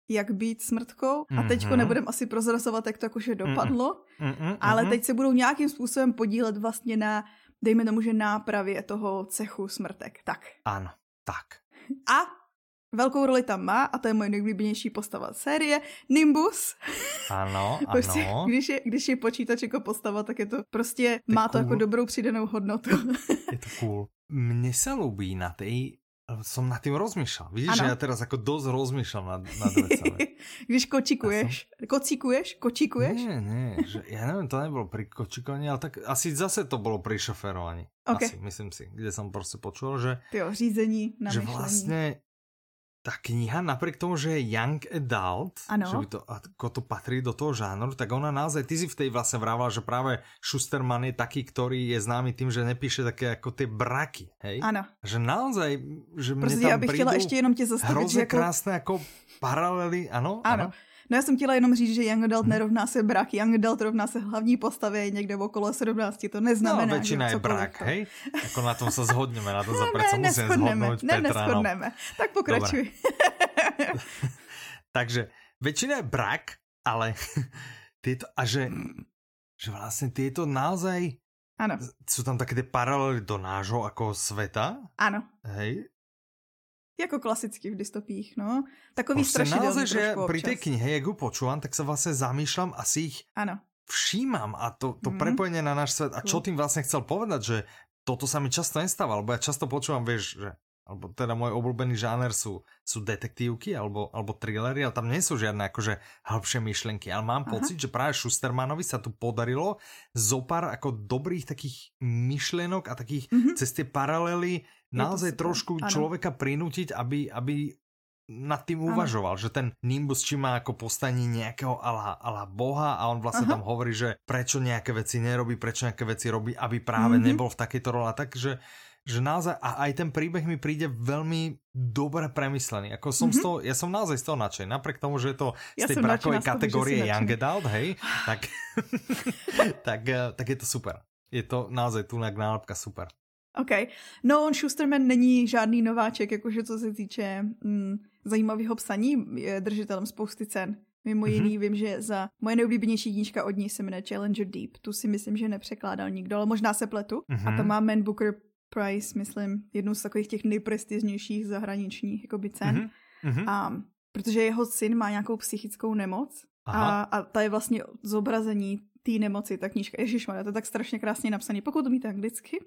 jak být smrtkou a teďko mm-hmm. nebudem asi prozrazovat, jak to jakože dopadlo, Mm-mm. ale teď se budou nějakým způsobem podílet vlastně na, dejme tomu, že nápravě toho cechu smrtek. Tak. Ano, tak. A velkou roli tam má, a to je moje nejblíbenější postava série, Nimbus. Ano, <laughs> prostě, ano. Když je, když je počítač jako postava, tak je to prostě, Ty má to jako cool. jako dobrou přidanou hodnotu. je to cool. Mně se lubí na té som nad tým rozmýšľal. Vidíš, ano. že ja teraz ako dosť rozmýšľam nad, nad vecami. <laughs> Když kočikuješ, som... kocikuješ, kočikuješ? Nie, nie, že ja neviem, to nebolo pri kočikovaní, ale tak asi zase to bolo pri šoferovaní. Okay. Asi, myslím si, kde som proste počul, že... Tyjo, řízení na Že myšlení. vlastne tá kniha, napriek tomu, že je young adult, ano. že by to, ako to patrí do toho žánru, tak ona naozaj, ty si v tej vlastne vrával, že práve Schusterman je taký, ktorý je známy tým, že nepíše také ako tie braky, hej? Ano. Že naozaj, že mne prostě tam já bych chtěla ještě jenom tě zastavit, hrozně jako... krásné jako paralely, ano? Ano. ano. No já jsem chtěla jenom říct, že Young Adult nerovná se brak, Young Adult rovná se hlavní postavě někde v okolo 17, to neznamená, no, většina že je brak, hej? Jako na tom se zhodneme, na tom se přece musím zhodnout ne, Petra. No. neschodneme. Tak pokračuj. <laughs> Takže většina je brak, ale <laughs> tieto, a že, že vlastně tieto naozaj Ano. Jsou tam také ty paralely do nášho jako světa? Ano. Hej? Jako klasicky v dystopích, no. Takový prostě strašidelný naozaj, že pri tej knihe, jak ju počúvam, tak sa vlastne zamýšľam a si ich ano. všímam a to, to mm. prepojenie na náš svet. A čo tým vlastne chcel povedať, že toto sa mi často nestáva, lebo ja často počúvam, vieš, že alebo teda môj obľúbený žáner sú, sú detektívky alebo, alebo thrillery, ale tam nie sú žiadne akože hĺbšie myšlenky. Ale mám Aha. pocit, že práve Schustermanovi sa tu podarilo zopár ako dobrých takých myšlienok a takých mm -hmm. cez tie paralely naozaj trošku ano. človeka prinútiť, aby, aby nad tým uvažoval, ano. že ten Nimbus či má ako postavení nejakého ala, ala boha a on vlastne Aha. tam hovorí, že prečo nejaké veci nerobí, prečo nejaké veci robí, aby práve mm -hmm. nebol v takejto role. Takže že naozaj, a aj ten príbeh mi príde veľmi dobre premyslený. Ako som mm -hmm. z toho, ja som naozaj z toho nadšený. Napriek tomu, že je to z tej brakovej kategórie Young Adult, hej, tak, <laughs> tak, eh, tak je to super. Je to naozaj tu nálepka super. OK. No, on Schusterman není žádný nováček, jakože co se týče mm, zajímavého psaní, je držitelem spousty cen. Mimo mm-hmm. jiný vím, že za moje nejoblíbenější knížka od něj se jmenuje Challenger Deep. Tu si myslím, že nepřekládal nikdo, ale možná se pletu. Mm-hmm. A tam má Man Booker Price, myslím, jednu z takových těch nejprestižnějších zahraničních jakoby cen. Mm-hmm. A protože jeho syn má nějakou psychickou nemoc a, a ta je vlastně zobrazení té nemoci, ta knížka. Ježíš, to je tak strašně krásně napsaný. Pokud umíte anglicky,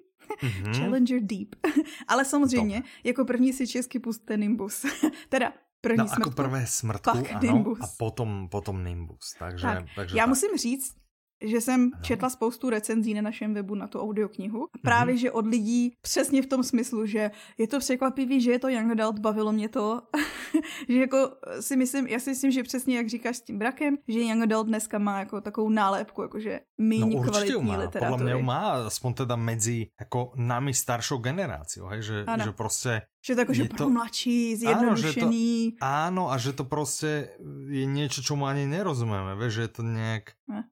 mm-hmm. Challenger Deep. <laughs> Ale samozřejmě, Dobre. jako první si česky puste Nimbus. <laughs> teda první no, smrtku. jako prvé smrtku, ano, Nimbus. a potom, potom Nimbus. Takže, tak. takže Já tak. musím říct, že jsem ano. četla spoustu recenzí na našem webu na tu audioknihu. Právě, mm-hmm. že od lidí přesně v tom smyslu, že je to překvapivý, že je to young adult, bavilo mě to. <laughs> že jako si myslím, já si myslím, že přesně jak říkáš s tím brakem, že young adult dneska má jako takovou nálepku, jakože méně no, kvalitní má. literatury. Podle mě má, aspoň teda mezi jako nami staršou generací, hej, že, ano. že prostě že to že pro mladší, zjednodušený. Áno, že to, áno, a že to prostě je něco, čemu ani nerozumíme, vieš, že je to nějak... Ne.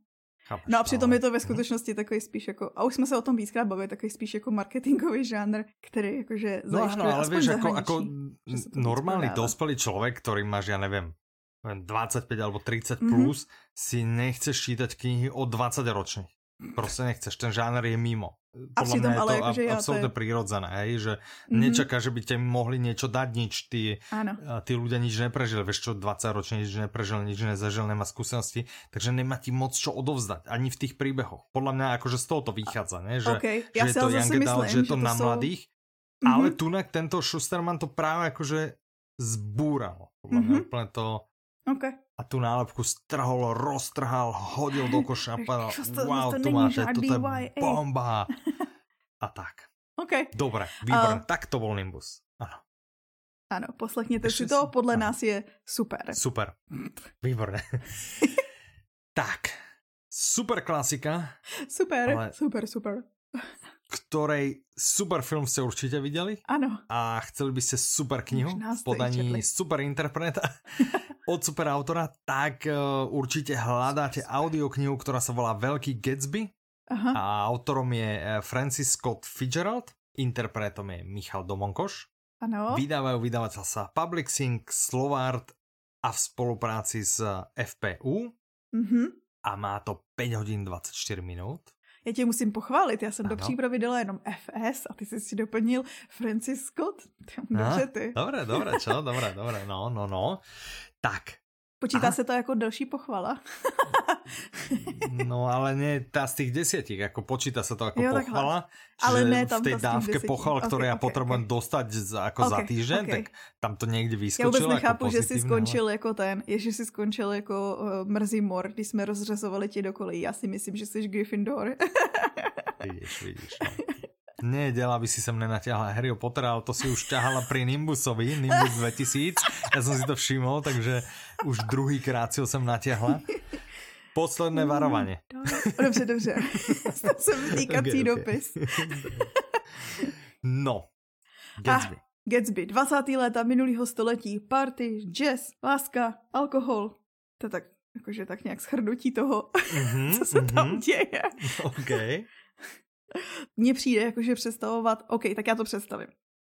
Chápeš, no a přitom ale... je to ve skutečnosti takový spíš jako, a už jsme se o tom víckrát bavili, takový spíš jako marketingový žánr, který jakože No ano, ale víš, jako, jako normální dospělý člověk, který máš, já nevím, 25 alebo 30 mhm. plus, mm -hmm. si nechceš čítať knihy o 20 ročných. Prostě nechceš, ten žáner je mimo. Podľa Asi mňa je to akože absolútne je... prirodzené, hej? že mm-hmm. nečaká, že by te mohli niečo dať, nič, tí, tí ľudia nič neprežili, vieš čo, 20 ročne nič neprežil, nič nezažil, nemá skúsenosti, takže nemá ti moc čo odovzdať, ani v tých príbehoch. Podľa mňa akože z toho to vychádza, ne? že, okay. ja že je to young adult, že je to, to na sú... mladých, mm-hmm. ale tunak tento Schusterman to práve akože zbúral. Podľa mňa mm-hmm. úplne to Okay. A tu nálepku strhol, roztrhal, hodil do koša a <laughs> povedal, wow, to, to máte, toto je bomba. <laughs> A tak. OK. Dobre, výborné. Uh, tak to bol Nimbus. Ano. Ano, poslechněte si to, podle ano. nás je super. Super, <laughs> výborné. tak, super klasika. Super, ale... super, super ktorej super film ste určite videli. Áno. A chceli by ste super knihu v podaní super interpreta <laughs> od super autora, tak uh, určite hľadáte audioknihu, ktorá sa volá Veľký Gatsby. Aha. A autorom je e, Francis Scott Fitzgerald, interpretom je Michal Domonkoš. Ano. Vydávajú vydavateľ sa Public Sync, Slovart a v spolupráci s FPU mm-hmm. a má to 5 hodin 24 minut. Já tě musím pochválit, já jsem ano. do přípravy dala jenom FS a ty jsi si doplnil Francis Scott. <laughs> Dobře ty. Dobré, dobré, čo? Dobré, dobré, no, no, no. Tak, Počítá Aha. se to jako další pochvala? <laughs> no ale ne ta z těch desiatik, jako počítá se to jako jo, pochvala. Ale ne tam v té dávke pochval, které okay, já potřebuji okay. dostat za, jako okay, za týden, okay. tak tam to někde vyskočilo. Já vůbec nechápu, jako že jsi skončil ale... jako ten, že jsi skončil jako uh, mrzí mor, když jsme rozřezovali ti do kolejí. Já si myslím, že jsi Gryffindor. vidíš, vidíš. No. <laughs> Nejedela, aby si sem nenatiahla Harry Pottera, ale to si už ťahala pri Nimbusovi, Nimbus 2000. Ja som si to všimol, takže už druhý krát si ho sem natiahla. Posledné mm, varovanie. Dobře, dobře. <laughs> To jsem vtýkací okay, okay. dopis. <laughs> no, Gatsby. Ah, Gatsby, 20. léta minulého století, party, jazz, láska, alkohol. To tak, jakože tak nějak schrnutí toho, mm-hmm, <laughs> co se mm-hmm. tam děje. Okay mně přijde jakože představovat, OK, tak já to představím.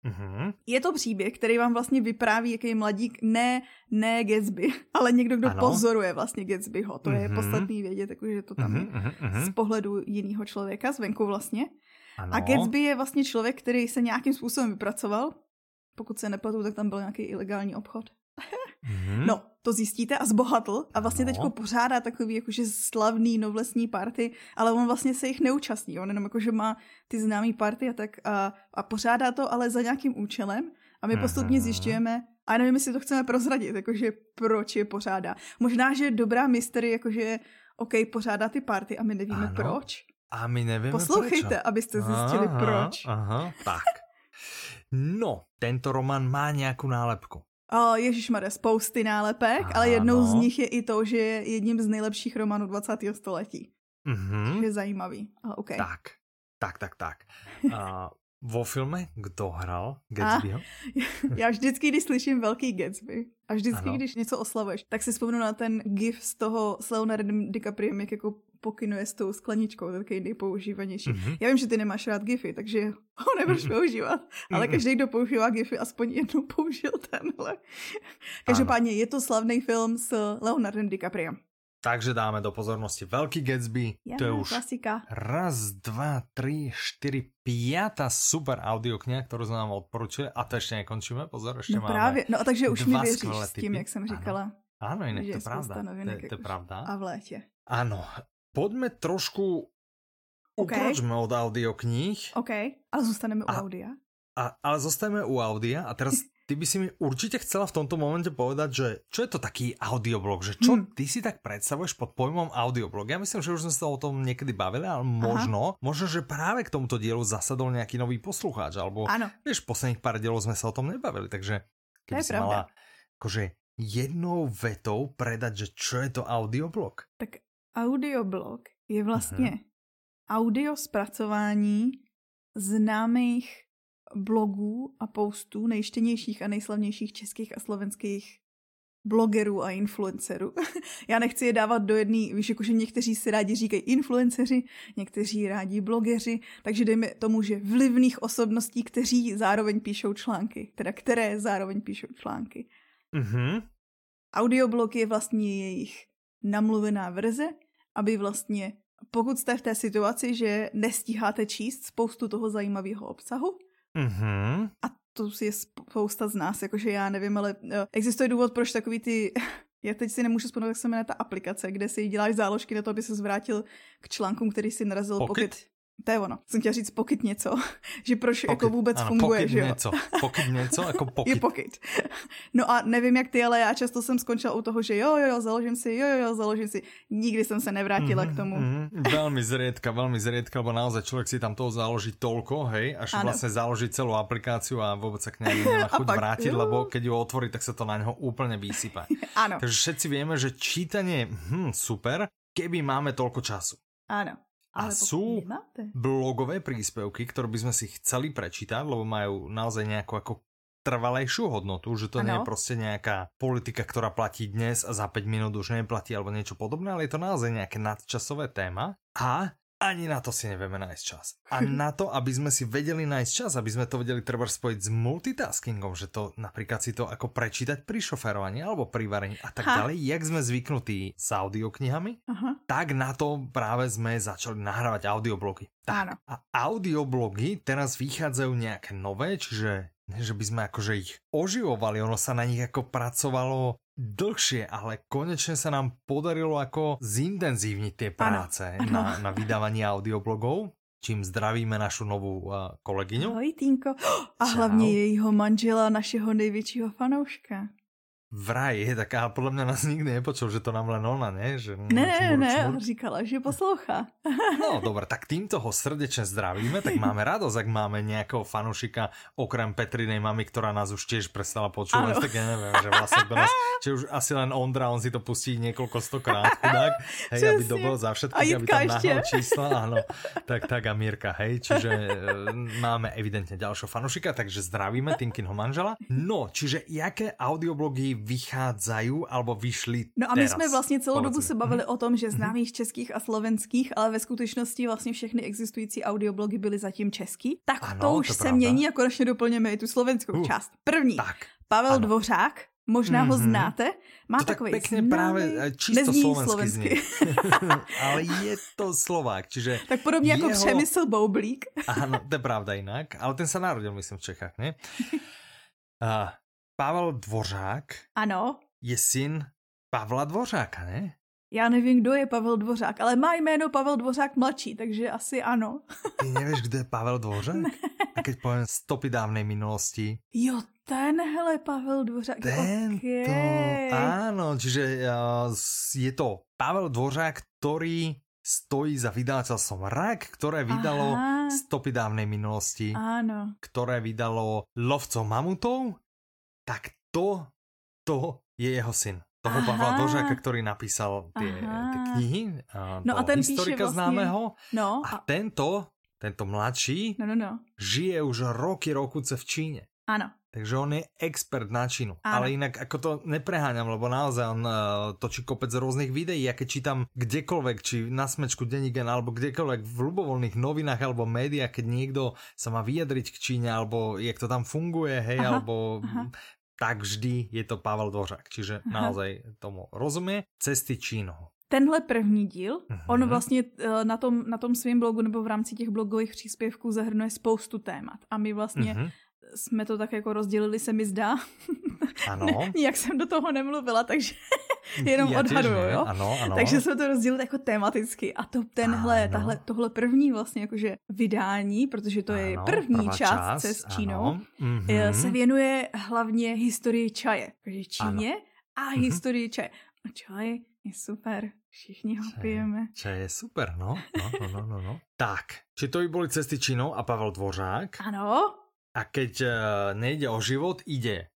Mm-hmm. Je to příběh, který vám vlastně vypráví, jaký je mladík, ne, ne Gatsby, <laughs> ale někdo, kdo ano. pozoruje vlastně Gatsbyho. To mm-hmm. je podstatný vědět, jakože to tam mm-hmm. je mm-hmm. z pohledu jiného člověka, zvenku vlastně. Ano. A Gatsby je vlastně člověk, který se nějakým způsobem vypracoval. Pokud se nepletu, tak tam byl nějaký ilegální obchod. Mm-hmm. No, to zjistíte a zbohatl a vlastně no. teďko pořádá takový jakože slavný novlesní party, ale on vlastně se jich neúčastní, on jenom jakože má ty známý party a tak a, a pořádá to ale za nějakým účelem a my postupně zjišťujeme, a nevím, jestli to chceme prozradit, jakože proč je pořádá. Možná, že dobrá mystery, jakože OK, pořádá ty party a my nevíme ano. proč. A my nevíme Poslouchejte, proč. abyste zjistili aha, proč. Aha, tak. No, tento román má nějakou nálepku. Ježíš má spousty nálepek, ano. ale jednou z nich je i to, že je jedním z nejlepších románů 20. století. Mm-hmm. je zajímavý, ale okay. Tak, tak, tak, tak. Uh, vo filme kdo hrál Gatsbyho? <laughs> já vždycky, když slyším velký Gatsby a vždycky, ano. když něco oslavuješ, tak si vzpomenu na ten gif z toho s Leonardem DiCapriem, jak jako pokynuje s tou skleničkou, to je takový nejpoužívanější. Mm-hmm. Já vím, že ty nemáš rád gify, takže ho nebudeš mm-hmm. používat, ale každý, kdo používá gify, aspoň jednou použil tenhle. Každopádně je to slavný film s Leonardem DiCapriem. Takže dáme do pozornosti Velký Gatsby. Ja, to je už klasika. raz, dva, tri, štyri, piata super audiokniha, kterou jsme nám odporučili. A to ještě nekončíme, pozor, ještě no máme právě, no takže už mi věříš s tím, jak jsem říkala. Ano, ano jinak to je pravda. To, to je pravda. A v létě. Ano, poďme trošku okay. ukročme od audiokníh. OK, ale zostaneme u a, audia. A, ale zostaneme u audia a teraz <laughs> ty by si mi určite chcela v tomto momente povedať, že čo je to taký audioblog, že čo hmm. ty si tak predstavuješ pod pojmom audioblog. Ja myslím, že už sme sa o tom niekedy bavili, ale možno, Aha. možno, že práve k tomuto dielu zasadol nejaký nový poslucháč, alebo ano. vieš, posledných pár dielov sme sa o tom nebavili, takže keby si pravda. mala akože jednou vetou predať, že čo je to audioblog? Tak audioblog je vlastně uh-huh. audio zpracování známých blogů a postů nejštěnějších a nejslavnějších českých a slovenských blogerů a influencerů. <laughs> Já nechci je dávat do jedné, víš, jakože někteří si rádi říkají influenceři, někteří rádi blogeři, takže dejme tomu, že vlivných osobností, kteří zároveň píšou články, teda které zároveň píšou články. Mm-hmm. Audioblog je vlastně jejich namluvená verze, aby vlastně, pokud jste v té situaci, že nestíháte číst spoustu toho zajímavého obsahu, Mm-hmm. A to je spousta z nás, jakože já nevím, ale uh, existuje důvod, proč takový ty <laughs> já teď si nemůžu vzpomenout, jak se jmenuje ta aplikace, kde si děláš záložky na to, aby se zvrátil k článkům, který si narazil Pocket. Pocket to je ono. Jsem chtěla říct pokyt něco, <laughs> že proč pokyt. jako vůbec ano, funguje, že jo? něco. <laughs> Pokyt něco, jako pokyt. Je pokyt. <laughs> No a nevím jak ty, ale já často jsem skončila u toho, že jo, jo, jo, založím si, jo, jo, jo, založím si. Nikdy jsem se nevrátila mm, k tomu. Mm, velmi zriedka, velmi zriedka, lebo naozaj člověk si tam toho založí tolko, hej, až ano. vlastně založí celou aplikáciu a vůbec se k němu nemá chuť pak, vrátit, lebo keď ju otvorí, tak se to na něho úplně vysype. ano. Takže všetci víme, že čítanie, hm, super, keby máme tolko času. Ano. A sú blogové príspevky, ktoré by sme si chceli prečítať, lebo majú naozaj nejakú ako trvalejšiu hodnotu, že to ano. nie je prostě nejaká politika, ktorá platí dnes a za 5 minút už neplatí alebo niečo podobné, ale je to naozaj nejaké nadčasové téma. A ani na to si nevieme nájsť čas. A <laughs> na to, aby sme si vedeli nájsť čas, aby sme to vedeli treba spojiť s multitaskingom, že to napríklad si to ako prečítať pri šoferovaní alebo pri varení a tak ha. ďalej, jak sme zvyknutí s audioknihami, Aha. tak na to práve sme začali nahrávať audioblogy. Tak, Áno. a audioblogy teraz vychádzajú nejaké nové, čiže že by sme akože ich oživovali, ono sa na nich ako pracovalo dlhšie, ale konečne sa nám podarilo ako zintenzívniť tie práce ano, ano. Na, na vydávanie audioblogov čím zdravíme našu novou kolegyňu. Ahoj, Týnko. <gasps> A Čau. hlavně jejího manžela, našeho největšího fanouška. Vraj, <laughs> tak a podle mě nás nikdy nepočul, že to nám len ona, ne? Že, ne, ne, ne, říkala, že poslouchá. no, dobré, tak týmto ho srdečne zdravíme, tak máme radosť, ak máme nejakého fanušika, okrem Petrinej mamy, ktorá nás už tiež prestala počúvať, tak ja neviem, že vlastne do nás, či už asi len Ondra, on si to pustí niekoľko stokrát, chudák, hej, aby to bolo za všetkých, aby tam nahnal čísla, áno, tak, tak a Mirka, hej, čiže e, máme evidentne ďalšieho fanušika, takže zdravíme Tinkinho manžela. No, čiže jaké audioblogy vychádzají alebo vyšly No a my teraz, jsme vlastně celou povedzme. dobu se bavili o tom, že mhm. známých mm-hmm. českých a slovenských, ale ve skutečnosti vlastně všechny existující audioblogy byly zatím český. Tak ano, to už to se pravda. mění a konečně doplněme i tu slovenskou uh, část. První, tak, Pavel ano. Dvořák, Možná mm-hmm. ho mhm. znáte. Má to takový tak pekne právě čisto slovensky zní. <laughs> <laughs> Ale je to Slovák, čiže... Tak podobně jako jeho... jako Přemysl Boublík. Ano, to je pravda jinak, ale ten se narodil, myslím, v Čechách, ne? <laughs> Uh, Pavel Dvořák ano. je syn Pavla Dvořáka, ne? Já nevím, kdo je Pavel Dvořák, ale má jméno Pavel Dvořák mladší, takže asi ano. <laughs> Ty nevíš, kdo je Pavel Dvořák? Ne. A keď povím stopy dávnej minulosti. Jo, tenhle Pavel Dvořák. Tento, okay. áno, čiže je to Pavel Dvořák, ktorý stojí za vydavateľstvom RAK, ktoré vydalo Aha. stopy dávnej minulosti. Áno. Ktoré vydalo Lovcov mamutov tak to, to je jeho syn. Toho Aha. Pavla Dožáka, ktorý napísal tie, tie knihy. A no a ten historika vlastne... známeho. No, a, a tento, tento mladší, no, no, no. žije už roky, rokuce v Číne. Áno. Takže on je expert na Čínu. Áno. Ale inak ako to nepreháňam, lebo naozaj on uh, točí kopec rôznych videí. Ja keď čítam kdekoľvek, či na smečku Denigen, alebo kdekoľvek v ľubovoľných novinách alebo médiách, keď niekto sa má vyjadriť k Číne, alebo jak to tam funguje, hej, aha, alebo aha tak vždy je to Pavel Dvořák, čiže Aha. naozaj tomu rozumie. Cesty Čínou. Tenhle první díl, uh-huh. on vlastně eh, na tom, na tom svém blogu nebo v rámci těch blogových příspěvků zahrnuje spoustu témat. A my vlastně uh-huh jsme to tak jako rozdělili, se mi zdá. <laughs> Ano. Nijak jsem do toho nemluvila, takže <laughs> jenom Já odhaduju, jo? Ano, ano. Takže jsme to rozdělili jako tematicky a to tenhle, tahle, tohle první vlastně jakože vydání, protože to ano, je první část, část se s Čínou, mm-hmm. se věnuje hlavně historii čaje. Takže Číně ano. a mm-hmm. historii čaje. A čaj je super, všichni ho čaj, pijeme. Čaj je super, no. No, no, no, no, no. Tak, či to by byly cesty Čínou a Pavel Dvořák. Ano. A keď uh, nejde o život, ide...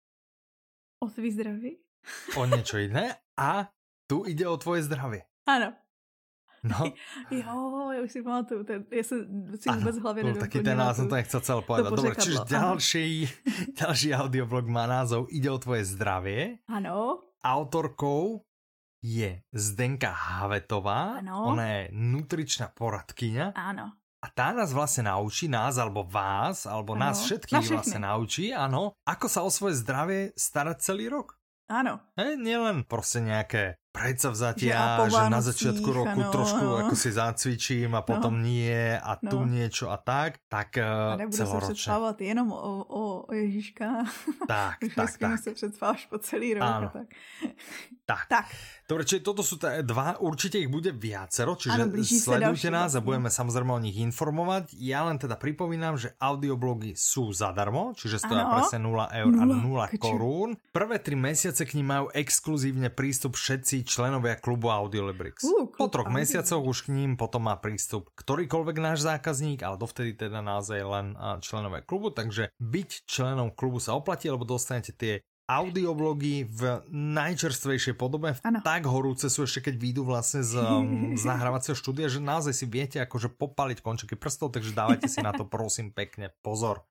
O tvý zdraví? O niečo iné. A tu ide o tvoje zdravie. Ano. No. Jo, já už si pamatuju, ten, já se si vůbec v hlavě no, Taky ten názov to nechcel celé povedať. Dobre, čiže ďalší, ďalší audioblog má názov Ide o tvoje zdravie. Ano. Autorkou je Zdenka Havetová. Ano. Ona je nutričná poradkyňa. Ano. A tá nás vlastne naučí, nás alebo vás, alebo ano. nás všetkých vlastne naučí, áno, ako sa o svoje zdravie starať celý rok. Áno. He, nielen proste nejaké predsavzatia, že, že na začiatku roku ano, trošku ano. ako si zacvičím a potom no. nie a no. tu niečo a tak, tak a nebudu celoročne. se předstávat jenom o, o, o Ježíška. Tak, <laughs> tak, tak. se předstáváš po celý rok. Áno. Tak. <laughs> tak. tak. Dobre, čiže toto sú dva, určite ich bude viacero, čiže ano, sledujte nás a budeme samozrejme o nich informovať. Ja len teda pripomínam, že audioblogy sú zadarmo, čiže stojí presne 0 eur a 0 korún. Prvé tri mesiace k ním majú exkluzívne prístup všetci členovia klubu Audiolibrix. Uh, po troch mesiacoch už k ním potom má prístup ktorýkoľvek náš zákazník, ale dovtedy teda naozaj len členovia klubu, takže byť členom klubu sa oplatí, lebo dostanete tie audioblogy v najčerstvejšej podobe. Ano. Tak horúce sú ešte, keď výjdu vlastne z, <laughs> um, z nahrávacieho štúdia, že naozaj si viete akože popaliť končeky prstov, takže dávajte si na to prosím pekne pozor.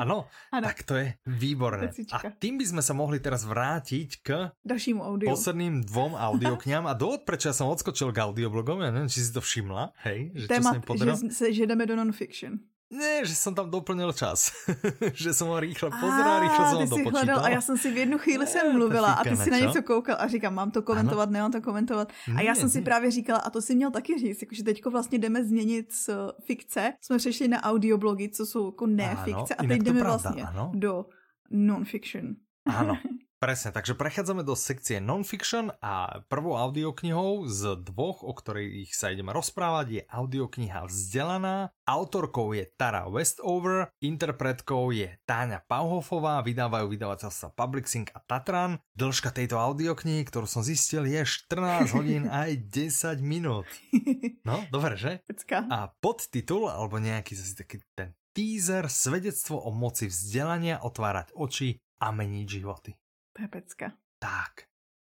Ano, ano, tak to je výborné. A tým by sme sa mohli teraz vrátiť k dalšímu audio. posledným dvom <laughs> audiokňam. A dôvod, prečo ja som odskočil k audioblogom, ja neviem, či si to všimla, hej, že Téma, čo sa že, že jdeme do non-fiction. Ne, že jsem tam doplnil čas. <laughs> že jsem ho rýchle pozeral, rýchle jsem ho dopočítal. a já jsem si v jednu chvíli jsem mluvila a ty si na něco koukal a říkám, mám to komentovat, ano? nemám to komentovat. A já jsem si právě říkala, a to si měl taky říct, jakože teďko vlastně jdeme změnit z fikce, jsme přešli na audioblogy, co jsou jako ne fikce a teď jdeme pravda, vlastně ano? do non-fiction. Ano, <laughs> Presne, takže prechádzame do sekcie non-fiction a prvou audioknihou z dvoch, o ktorých sa ideme rozprávať, je audiokniha Vzdelaná. Autorkou je Tara Westover, interpretkou je Táňa Pauhofová, vydávajú vydavateľstva Publixing a Tatran. Dĺžka tejto audioknihy, ktorú som zistil, je 14 hodín <laughs> aj 10 minút. No, dobre, že? A podtitul, alebo nejaký zase taký ten teaser, svedectvo o moci vzdelania, otvárať oči a meniť životy. To je pecka. Tak.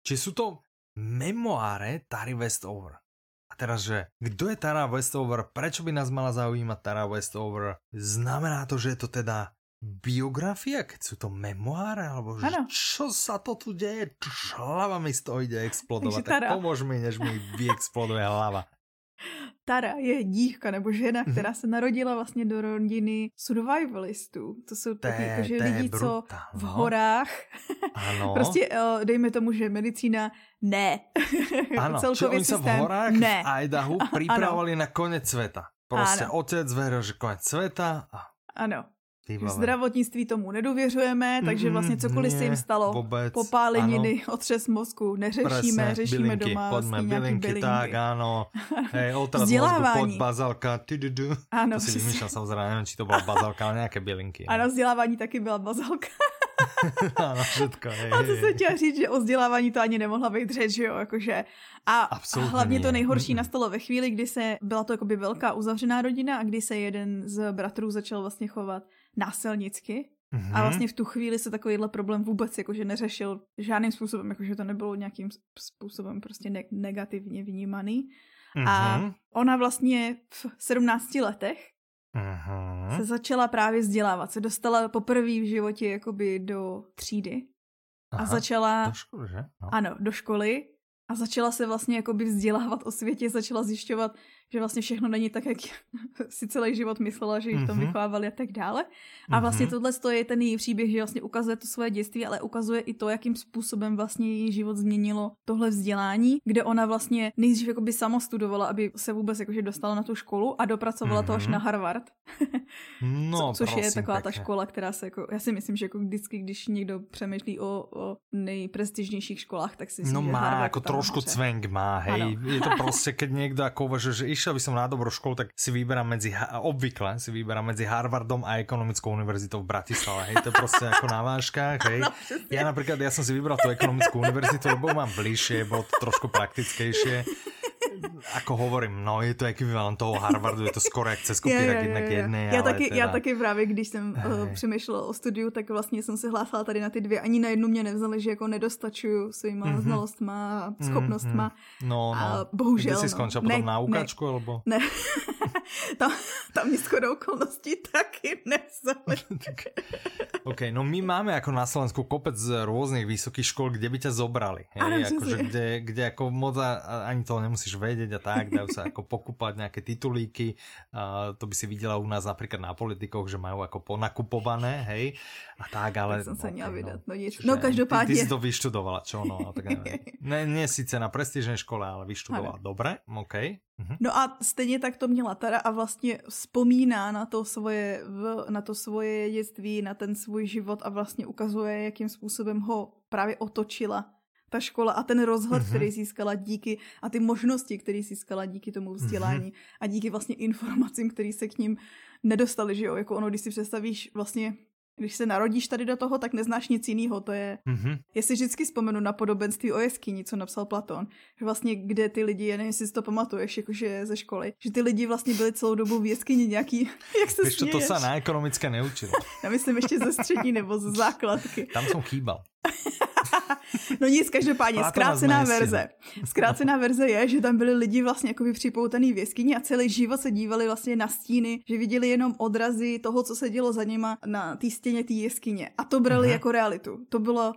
Či sú to memoáre Tary Westover? A teraz, že kdo je Tara Westover, prečo by nás mala zaujímať Tara Westover? Znamená to, že je to teda biografia, keď sú to memoáre, alebo že čo sa to tu deje? Hlava mi z toho ide explodovať. Tak pomôž mi, než mi vyexploduje hlava. Tara je dívka nebo žena, mm-hmm. která se narodila vlastně do rodiny survivalistů. To jsou taky jakože lidi, co v horách, ano. <laughs> prostě eh, dejme tomu, že medicína ne. <laughs> Ano, Celkově oni systém, v horách ne. v Idahu <laughs> připravovali na konec světa. Prostě ano. otec veril, že konec světa. A... Ano, v zdravotnictví tomu nedůvěřujeme, takže vlastně cokoliv se jim stalo, vůbec, popáleniny, ano. otřes mozku, neřešíme, Presne, řešíme bylinky, doma pojďme, bylinky, bylinky, tak ano, <laughs> hej, mozku pod bazalka, tududu. Ano, to si vymýšlel samozřejmě, nevím, či to byla bazalka, ale nějaké bylinky. Ano, vzdělávání taky byla bazalka. <laughs> ano, všetko, hej, A to jsem chtěla říct, že o vzdělávání to ani nemohla být řeč, že jo, jakože. A Absolutně hlavně to nejhorší nastalo ve chvíli, kdy se, byla to jakoby velká uzavřená rodina a kdy se jeden z bratrů začal vlastně chovat násilnicky. Mm-hmm. A vlastně v tu chvíli se takovýhle problém vůbec jakože neřešil žádným způsobem, jakože to nebylo nějakým způsobem prostě ne- negativně vnímaný. Mm-hmm. A mhm. ona vlastně v 17 letech mm-hmm. se začala právě vzdělávat. Se dostala poprvé v životě jakoby do třídy. Aha, a začala... Do školy, že? No. Ano, do školy. A začala se vlastně jakoby vzdělávat o světě, začala zjišťovat, že vlastně všechno není tak, jak <laughs> si celý život myslela, že jich mm-hmm. tam vychovávali a tak dále. A vlastně mm-hmm. tohle je ten její příběh, že vlastně ukazuje to svoje dětství, ale ukazuje i to, jakým způsobem vlastně její život změnilo tohle vzdělání, kde ona vlastně nejdřív jakoby sama studovala, aby se vůbec jakože dostala na tu školu a dopracovala mm-hmm. to až mhm. na Harvard. no, Co, což prosím, je taková pěkně. ta škola, která se jako, já si myslím, že jako vždycky, když někdo přemýšlí o, o nejprestižnějších školách, tak si myslím, no že má, Harvard jako trošku cvenk má, hej. Ano. Je to prostě, <laughs> keď někdo jako uvažuje, že išiel by som na dobrú školu, tak si vyberám medzi, obvykle si vyberám medzi Harvardom a ekonomickou univerzitou v Bratislave. Hej, to je prostě jako <laughs> na váškách, hej. No, ja napríklad, ja som si vybral tú ekonomickú univerzitu, lebo mám bližšie, bolo to trošku praktickejšie ako hovorím, no je to ekvivalent toho Harvardu, je to skoro jak cez kopírak jedna k jedné. Já, taky, teda... já taky právě, když jsem uh, přemýšlela o studiu, tak vlastně jsem se hlásala tady na ty dvě. Ani na jednu mě nevzali, že jako nedostačuju svýma mm-hmm. znalostma a schopnostma. Mm-hmm. No, no. A bohužel. Kde jsi skončil no. potom ne, na ukáčku, ne, alebo? Ne. <laughs> <laughs> tam, tam mě shodou okolností taky nevzali. <laughs> OK, no my máme jako na Slovensku kopec z různých vysokých škol, kde by tě zobrali. Ano, akože, kde, kde jako moc ani to nemusíš vedieť a tak, dajú sa ako pokúpať nejaké titulíky. Uh, to by si videla u nás napríklad na politikoch, že majú ako ponakupované, hej. A tak, ale... Tak som sa okay, vydat, no, no nic. No každopádne. Ty, ty si to vyštudovala, čo? No, tak neviem. <laughs> ne, nie síce na prestížnej škole, ale vyštudovala. Ano. Dobre, OK. Mhm. No a stejně tak to měla Tara a vlastně vzpomíná na to svoje, na to svoje dětství, na ten svůj život a vlastně ukazuje, jakým způsobem ho právě otočila ta škola a ten rozhled, mm-hmm. který získala díky a ty možnosti, které získala díky tomu vzdělání mm-hmm. a díky vlastně informacím, které se k ním nedostali, že jo, jako ono, když si představíš vlastně když se narodíš tady do toho, tak neznáš nic jiného. To je, mm-hmm. jestli vždycky vzpomenu na podobenství o jeskyni, co napsal Platón, že vlastně kde ty lidi, já nevím, jestli si to pamatuješ, jakože ze školy, že ty lidi vlastně byli celou dobu v jeskyni nějaký, <laughs> jak se Víš, to se na ekonomické neučil. já myslím ještě ze střední nebo ze základky. Tam jsem chýbal. <laughs> <laughs> no nic, každopádně, zkrácená verze. Zkrácená verze je, že tam byli lidi vlastně jako připoutaný v jeskyni a celý život se dívali vlastně na stíny, že viděli jenom odrazy toho, co se dělo za nima na té stěně té jeskyně. A to brali uh-huh. jako realitu. To bylo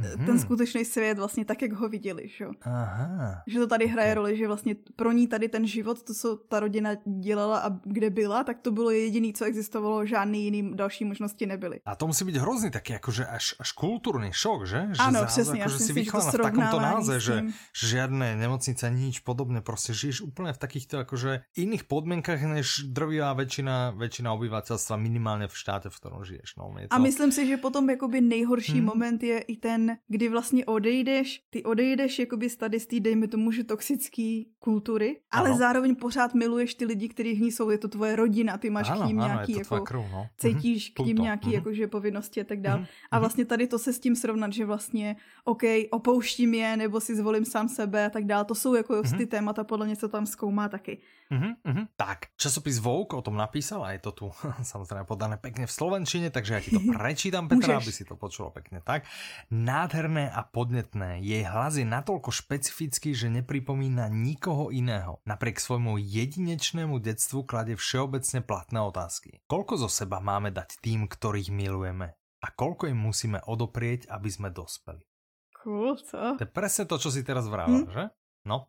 mm-hmm. ten skutečný svět vlastně tak, jak ho viděli. Že? Aha. že to tady hraje roli, že vlastně pro ní tady ten život, to, co ta rodina dělala a kde byla, tak to bylo jediné, co existovalo, žádný jiný další možnosti nebyly. A to musí být hrozný taky jakože až, až kulturní šok, že? že ano, přesně. Akože si vychovaná v takomto náze, že, že žiadne nemocnice, nič podobné, prostě žiješ úplně v takýchto jakože iných podmienkách, než drvivá většina, většina obyvatelstva minimálně v štáte, v kterém žiješ. No, to... A myslím si, že potom jakoby nejhorší hmm. moment je i ten kdy vlastně odejdeš, ty odejdeš jakoby z tady z té, dejme tomu, že toxický kultury, ale ano. zároveň pořád miluješ ty lidi, kteří v ní jsou, je to tvoje rodina, ty máš ano, k ním ano, nějaký, jako, krv, no. cítíš mm-hmm. k ním nějaký, mm-hmm. jakože povinnosti a tak dále. Mm-hmm. A vlastně tady to se s tím srovnat, že vlastně, OK, opouštím je, nebo si zvolím sám sebe a tak dále, to jsou jako mm-hmm. ty témata, podle mě se tam zkoumá taky. Mm-hmm, mm-hmm. Tak, časopis Vogue o tom napísal a je to tu <laughs> samozřejmě podané pekne v slovenčine, takže ja ti to <laughs> prečítam, Petra, aby si to počulo pekne tak. Nádherné a podnetné, jej hlas je natoľko špecifický, že nepripomína nikoho iného. Napriek svojmu jedinečnému detstvu klade všeobecne platné otázky. Koľko zo seba máme dať tým, ktorých milujeme? A koľko im musíme odoprieť, aby sme dospeli? Cool, co? To je presne to, čo si teraz vrával, hm? že? No,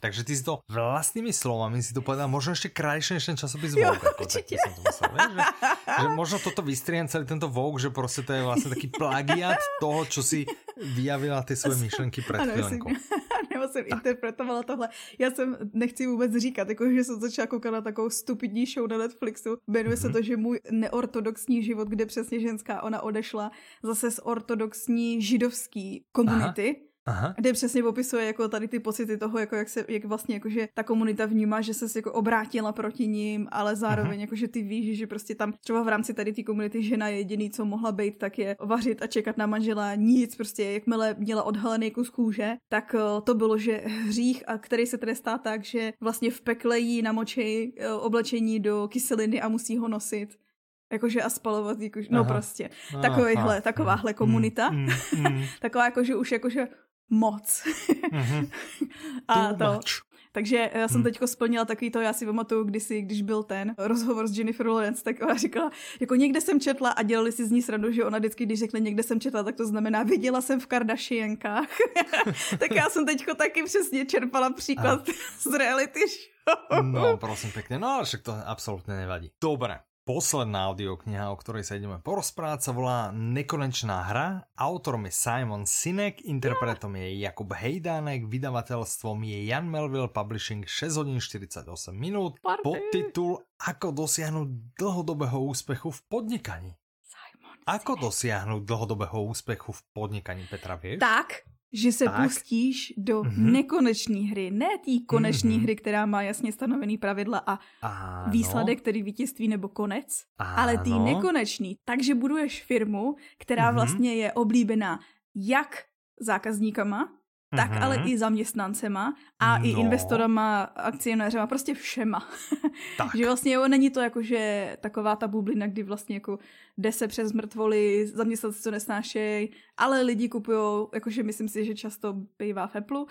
takže ty si to vlastnými slovami si to povedal možno ešte krajšie než ten časopis Vogue. Jo, ako, tak som to myslel, vieš, že, že možno toto vystriem celý tento Vogue, že prostě to je vlastně taký plagiat toho, čo si vyjavila ty svoje myšlenky před chvílenkou. <laughs> Nebo jsem tak. interpretovala tohle. Já jsem, nechci vůbec říkat, jako, že jsem začala koukat na takovou stupidní show na Netflixu. Jmenuje mm-hmm. se mhm. to, že můj neortodoxní život, kde přesně ženská, ona odešla zase z ortodoxní židovský komunity. Aha Aha. kde přesně popisuje jako tady ty pocity toho, jako jak se, jak vlastně jako, že ta komunita vnímá, že se jako obrátila proti ním, ale zároveň Aha. jako, že ty víš, že prostě tam třeba v rámci tady té komunity žena jediný, co mohla být, tak je vařit a čekat na manžela nic, prostě jakmile měla odhalený kus kůže, tak eh, to bylo, že hřích, a který se trestá tak, že vlastně v pekle jí namočí eh, oblečení do kyseliny a musí ho nosit. Jakože a spalovat, jakože, no prostě, takovýhle, takováhle komunita, mm, mm, mm. taková jakože už jakože moc. Mm-hmm. <laughs> a to. Much. Takže já jsem hmm. teďko splnila takový to, já si pamatuju kdysi, když byl ten rozhovor s Jennifer Lawrence, tak ona říkala, jako někde jsem četla a dělali si z ní srandu, že ona vždycky, když řekne někde jsem četla, tak to znamená viděla jsem v Kardashiankách. <laughs> tak já jsem teďko taky přesně čerpala příklad a. z reality show. No, prosím pěkně, no však to absolutně nevadí. Dobré, Posledná audiokniha, o ktorej sa ideme porozprávať, sa volá Nekonečná hra. Autorom je Simon Sinek, interpretom je Jakub Hejdánek, vydavateľstvom je Jan Melville Publishing 6 hodín 48 minút. Podtitul Ako dosiahnuť dlhodobého úspechu v podnikaní. Simon Ako dosiahnuť dlhodobého úspechu v podnikaní, Petra, vieš? Tak, že se tak. pustíš do mm-hmm. nekonečné hry, ne té konečné mm-hmm. hry, která má jasně stanovený pravidla a ano. výsledek, který vítězství nebo konec, ano. ale ty nekonečný. Takže buduješ firmu, která mm-hmm. vlastně je oblíbená jak zákazníkama, tak mm-hmm. ale i zaměstnancema a no. i investorama, akcionéřema, prostě všema. <laughs> Tak. že vlastně jo, není to jako, že taková ta bublina, kdy vlastně jako jde se přes mrtvoly, zaměstnanci to nesnášejí, ale lidi kupují, jakože myslím si, že často bývá v Apple.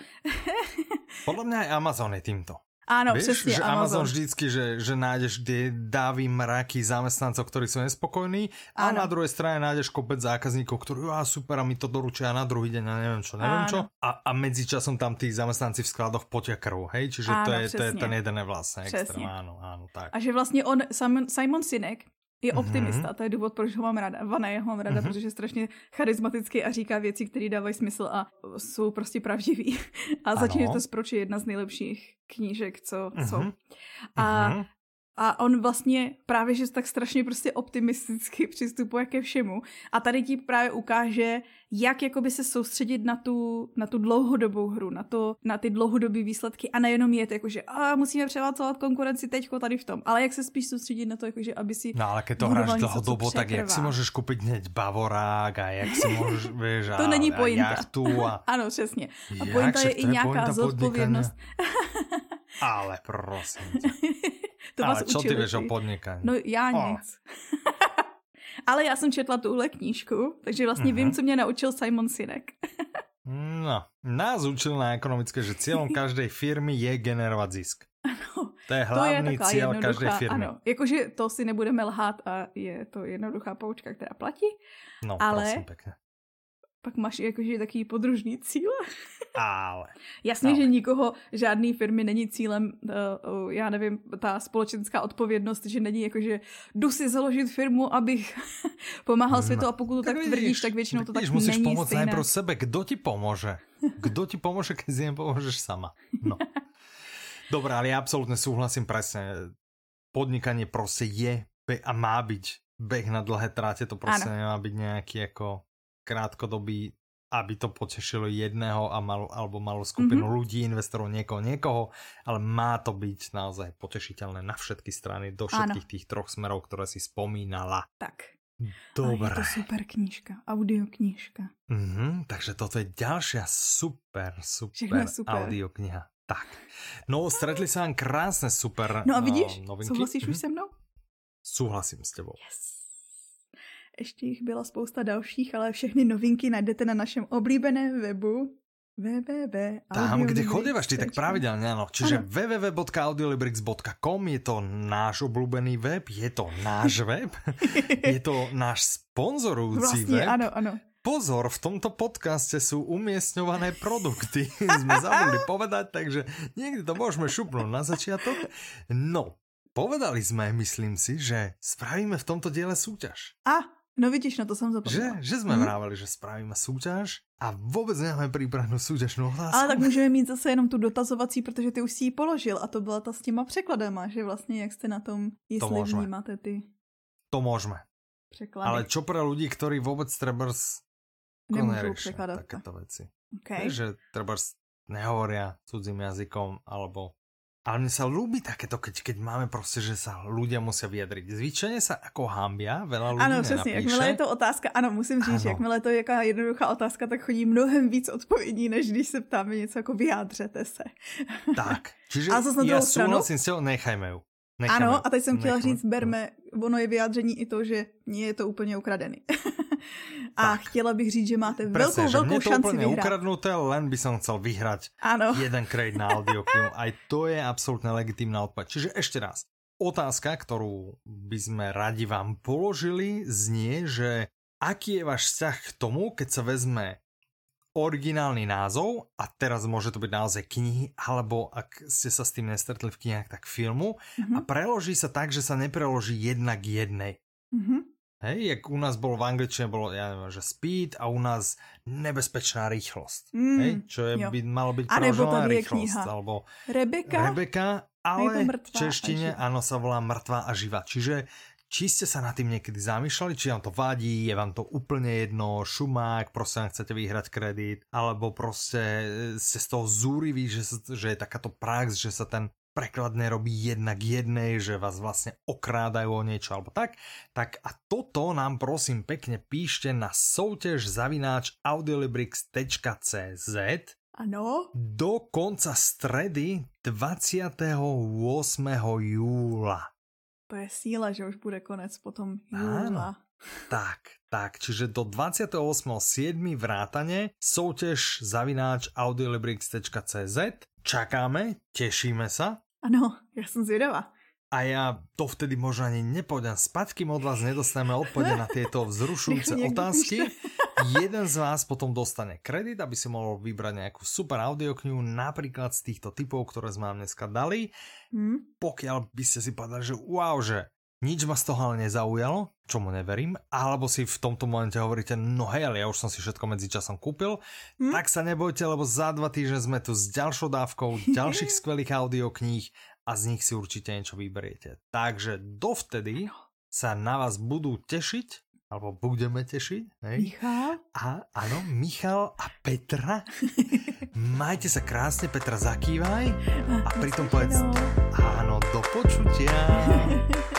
<laughs> Podle mě Amazon je tímto. Áno, Vieš, přesně, že Amazon. Amazon vždycky, že, že nájdeš kde dáví mraky zamestnancov, ktorí sú nespokojní a ano. na druhej strane nájdeš kopec zákazníkov, ktorí a super a mi to doručia na druhý deň a neviem čo, neviem ano. čo. A, a medzi časom tam tí zamestnanci v skladoch potia krv, hej? Čiže ano, to, je, to je ten jeden vlastne extrém, áno, áno, tak. A že vlastně on, Simon, Simon Sinek, je mhm. optimista, mm-hmm. to je důvod, proč ho mám ráda. Vane, ho mám ráda, mm-hmm. protože je strašně charismatický a říká věci, které dávají smysl a jsou prostě pravdivý. <laughs> A začíná to proč je jedna z nejlepších knížek, co mm-hmm. jsou. A mm-hmm. A on vlastně právě, že tak strašně prostě optimisticky <laughs> přistupuje ke všemu. A tady ti právě ukáže, jak jakoby se soustředit na tu, na tu dlouhodobou hru, na, to, na ty dlouhodobé výsledky a nejenom jet, jakože a musíme převálcovat konkurenci teďko tady v tom, ale jak se spíš soustředit na to, jakože aby si No ale když to hráš dlouhodobo, tak jak si můžeš koupit hned Bavorák a jak si můžeš, <laughs> víš, a, To není pointa. A, a... <laughs> ano, přesně. A pointa je i nějaká zodpovědnost. <laughs> ale prosím to Ale čo ty vieš o podnikání? No já oh. Ale já jsem četla tuhle knížku, takže vlastně vím, co mě naučil Simon Sinek. No, nás učil na ekonomické, že cílem každej firmy je generovat zisk. <laughs> Ano. To je hlavní to je cíl každé firmy. Ano, jakože to si nebudeme lhát a je to jednoduchá poučka, která platí. No, ale prosím pěkně pak máš jakože taký podružný cíl. Ale. Jasně, ale. že nikoho, žádný firmy není cílem, uh, já nevím, ta společenská odpovědnost, že není jakože jdu si založit firmu, abych <laughs> pomáhal světu a pokud to tak, tak tvrdíš, tak většinou to tak tak musíš není pomoct stejné. pro sebe. Kdo ti pomůže? Kdo ti pomůže, když si nepomůžeš sama? No. <laughs> Dobré, ale já absolutně souhlasím presne. Podnikanie prostě je a má být beh na dlhé tráte, to prostě nemá být nějaký jako krátkodobý, aby to potešilo jedného a mal, alebo malú skupinu mm -hmm. ľudí, investorov, niekoho, niekoho, ale má to byť naozaj potešiteľné na všetky strany, do všetkých ano. tých troch smerov, ktoré si spomínala. Tak. Dobre. je to super knížka, audioknížka. Mm -hmm, takže toto je ďalšia super, super, super. audiokniha. Tak. No, stretli sa vám krásne super No a vidíš, uh, novinky. souhlasíš mm -hmm. už se mnou? Súhlasím s tebou. Yes. Ještě jich byla spousta dalších, ale všechny novinky najdete na našem oblíbeném webu www. Tam, kde chodívaš ty tak pravidelně, ano. Čiže www.audiolibrix.com je to náš oblíbený web, je to náš <laughs> web, je to náš sponzorujúci vlastně, web. ano, ano. Pozor, v tomto podcaste sú umiestňované produkty. <laughs> Sme zabudli povedať, takže niekdy to môžeme šupnúť na začiatok. No, povedali sme, myslím si, že spravíme v tomto diele súťaž. A, No vidíš, na to jsem zapomněla. Že, že jsme hmm. vrávali, že spravíme souťaž a vůbec nemáme připravenou soutěžnou otázku. Ale tak můžeme mít zase jenom tu dotazovací, protože ty už si ji položil a to byla ta s těma překladama, že vlastně jak jste na tom, jestli to vnímáte ty To můžeme. Překlady. Ale čo pro lidi, kteří vůbec trebrs nemůžou překládat takéto věci. Okay. Že trebrs nehovoria cudzím jazykom alebo ale mne sa ľúbi takéto, keď, keď máme prostě, že sa ľudia musia vyjadriť. Zvyčajne sa ako hambia, veľa ľudí Ano, přesně, jakmile je to otázka, ano, musím říct, ano. jakmile je to jaká jednoduchá otázka, tak chodí mnohem víc odpovědí, než když se ptáme něco jako vyjádřete se. Tak, <laughs> čiže a zase na já souhlasím s těho, nechajme ju. Nechajme ano, a teď jsem chtěla říct, berme, ono je vyjádření i to, že nie je to úplně ukradený. <laughs> A tak. chtěla bych říct, že máte Presne, velkou, že velkou to šanci vyhrát. ukradnuté, len by som chcel vyhrať ano. jeden krejt na audioknihu. Aj to je absolútne legitímna odpoveď. Čiže ešte raz. Otázka, ktorú by sme radi vám položili, znie, že aký je váš vzťah k tomu, keď sa vezme originálny názov a teraz môže to byť naozaj knihy, alebo ak ste sa s tým nestretli v knihách, tak filmu mm -hmm. a preloží sa tak, že sa nepreloží jedna k jednej. Mm -hmm. Hej, jak u nás bolo v angličtine, bolo, ja neviem, že speed a u nás nebezpečná rýchlosť. Mm, hej, čo je, by malo byť preložená rýchlosť. Kniha. Alebo Rebeka. Rebeka, ale v češtine áno sa volá mŕtva a živa. Čiže či ste sa nad tým niekedy zamýšľali, či vám to vadí, je vám to úplne jedno, šumák, proste chcete vyhrať kredit, alebo proste ste z toho zúriví, že, že je takáto prax, že sa ten preklad nerobí jedna k jednej, že vás vlastne okrádajú o niečo alebo tak, tak a toto nám prosím pekne píšte na soutěž zavináč audiolibrix.cz ano. Do konca stredy 28. júla. To je síla, že už bude konec potom júla. Áno. Tak, tak, čiže do 28.7. vrátane soutěž zavináč audiolibrix.cz čakáme, tešíme sa ano, já jsem zvědavá. A já to vtedy možná ani nepôjdem spať, kým od vás nedostaneme odpovede na tieto vzrušujúce otázky. Jeden z vás potom dostane kredit, aby si mohol vybrať nejakú super audioknihu, napríklad z týchto typov, ktoré sme vám dneska dali. Hmm. Pokiaľ by ste si povedali, že wow, že nič ma z toho ale nezaujalo, čomu neverím, alebo si v tomto momente hovoríte, no hej, ale ja už som si všetko medzi časom kúpil, hm? tak sa nebojte, lebo za dva týždne sme tu s ďalšou dávkou <laughs> ďalších skvelých audiokníh a z nich si určite niečo vyberiete. Takže dovtedy sa na vás budú tešiť, alebo budeme tešiť. Hej? Michal? A, áno, Michal a Petra. <laughs> Majte sa krásne, Petra, zakývaj a pritom povedz, áno, do počutia. <laughs>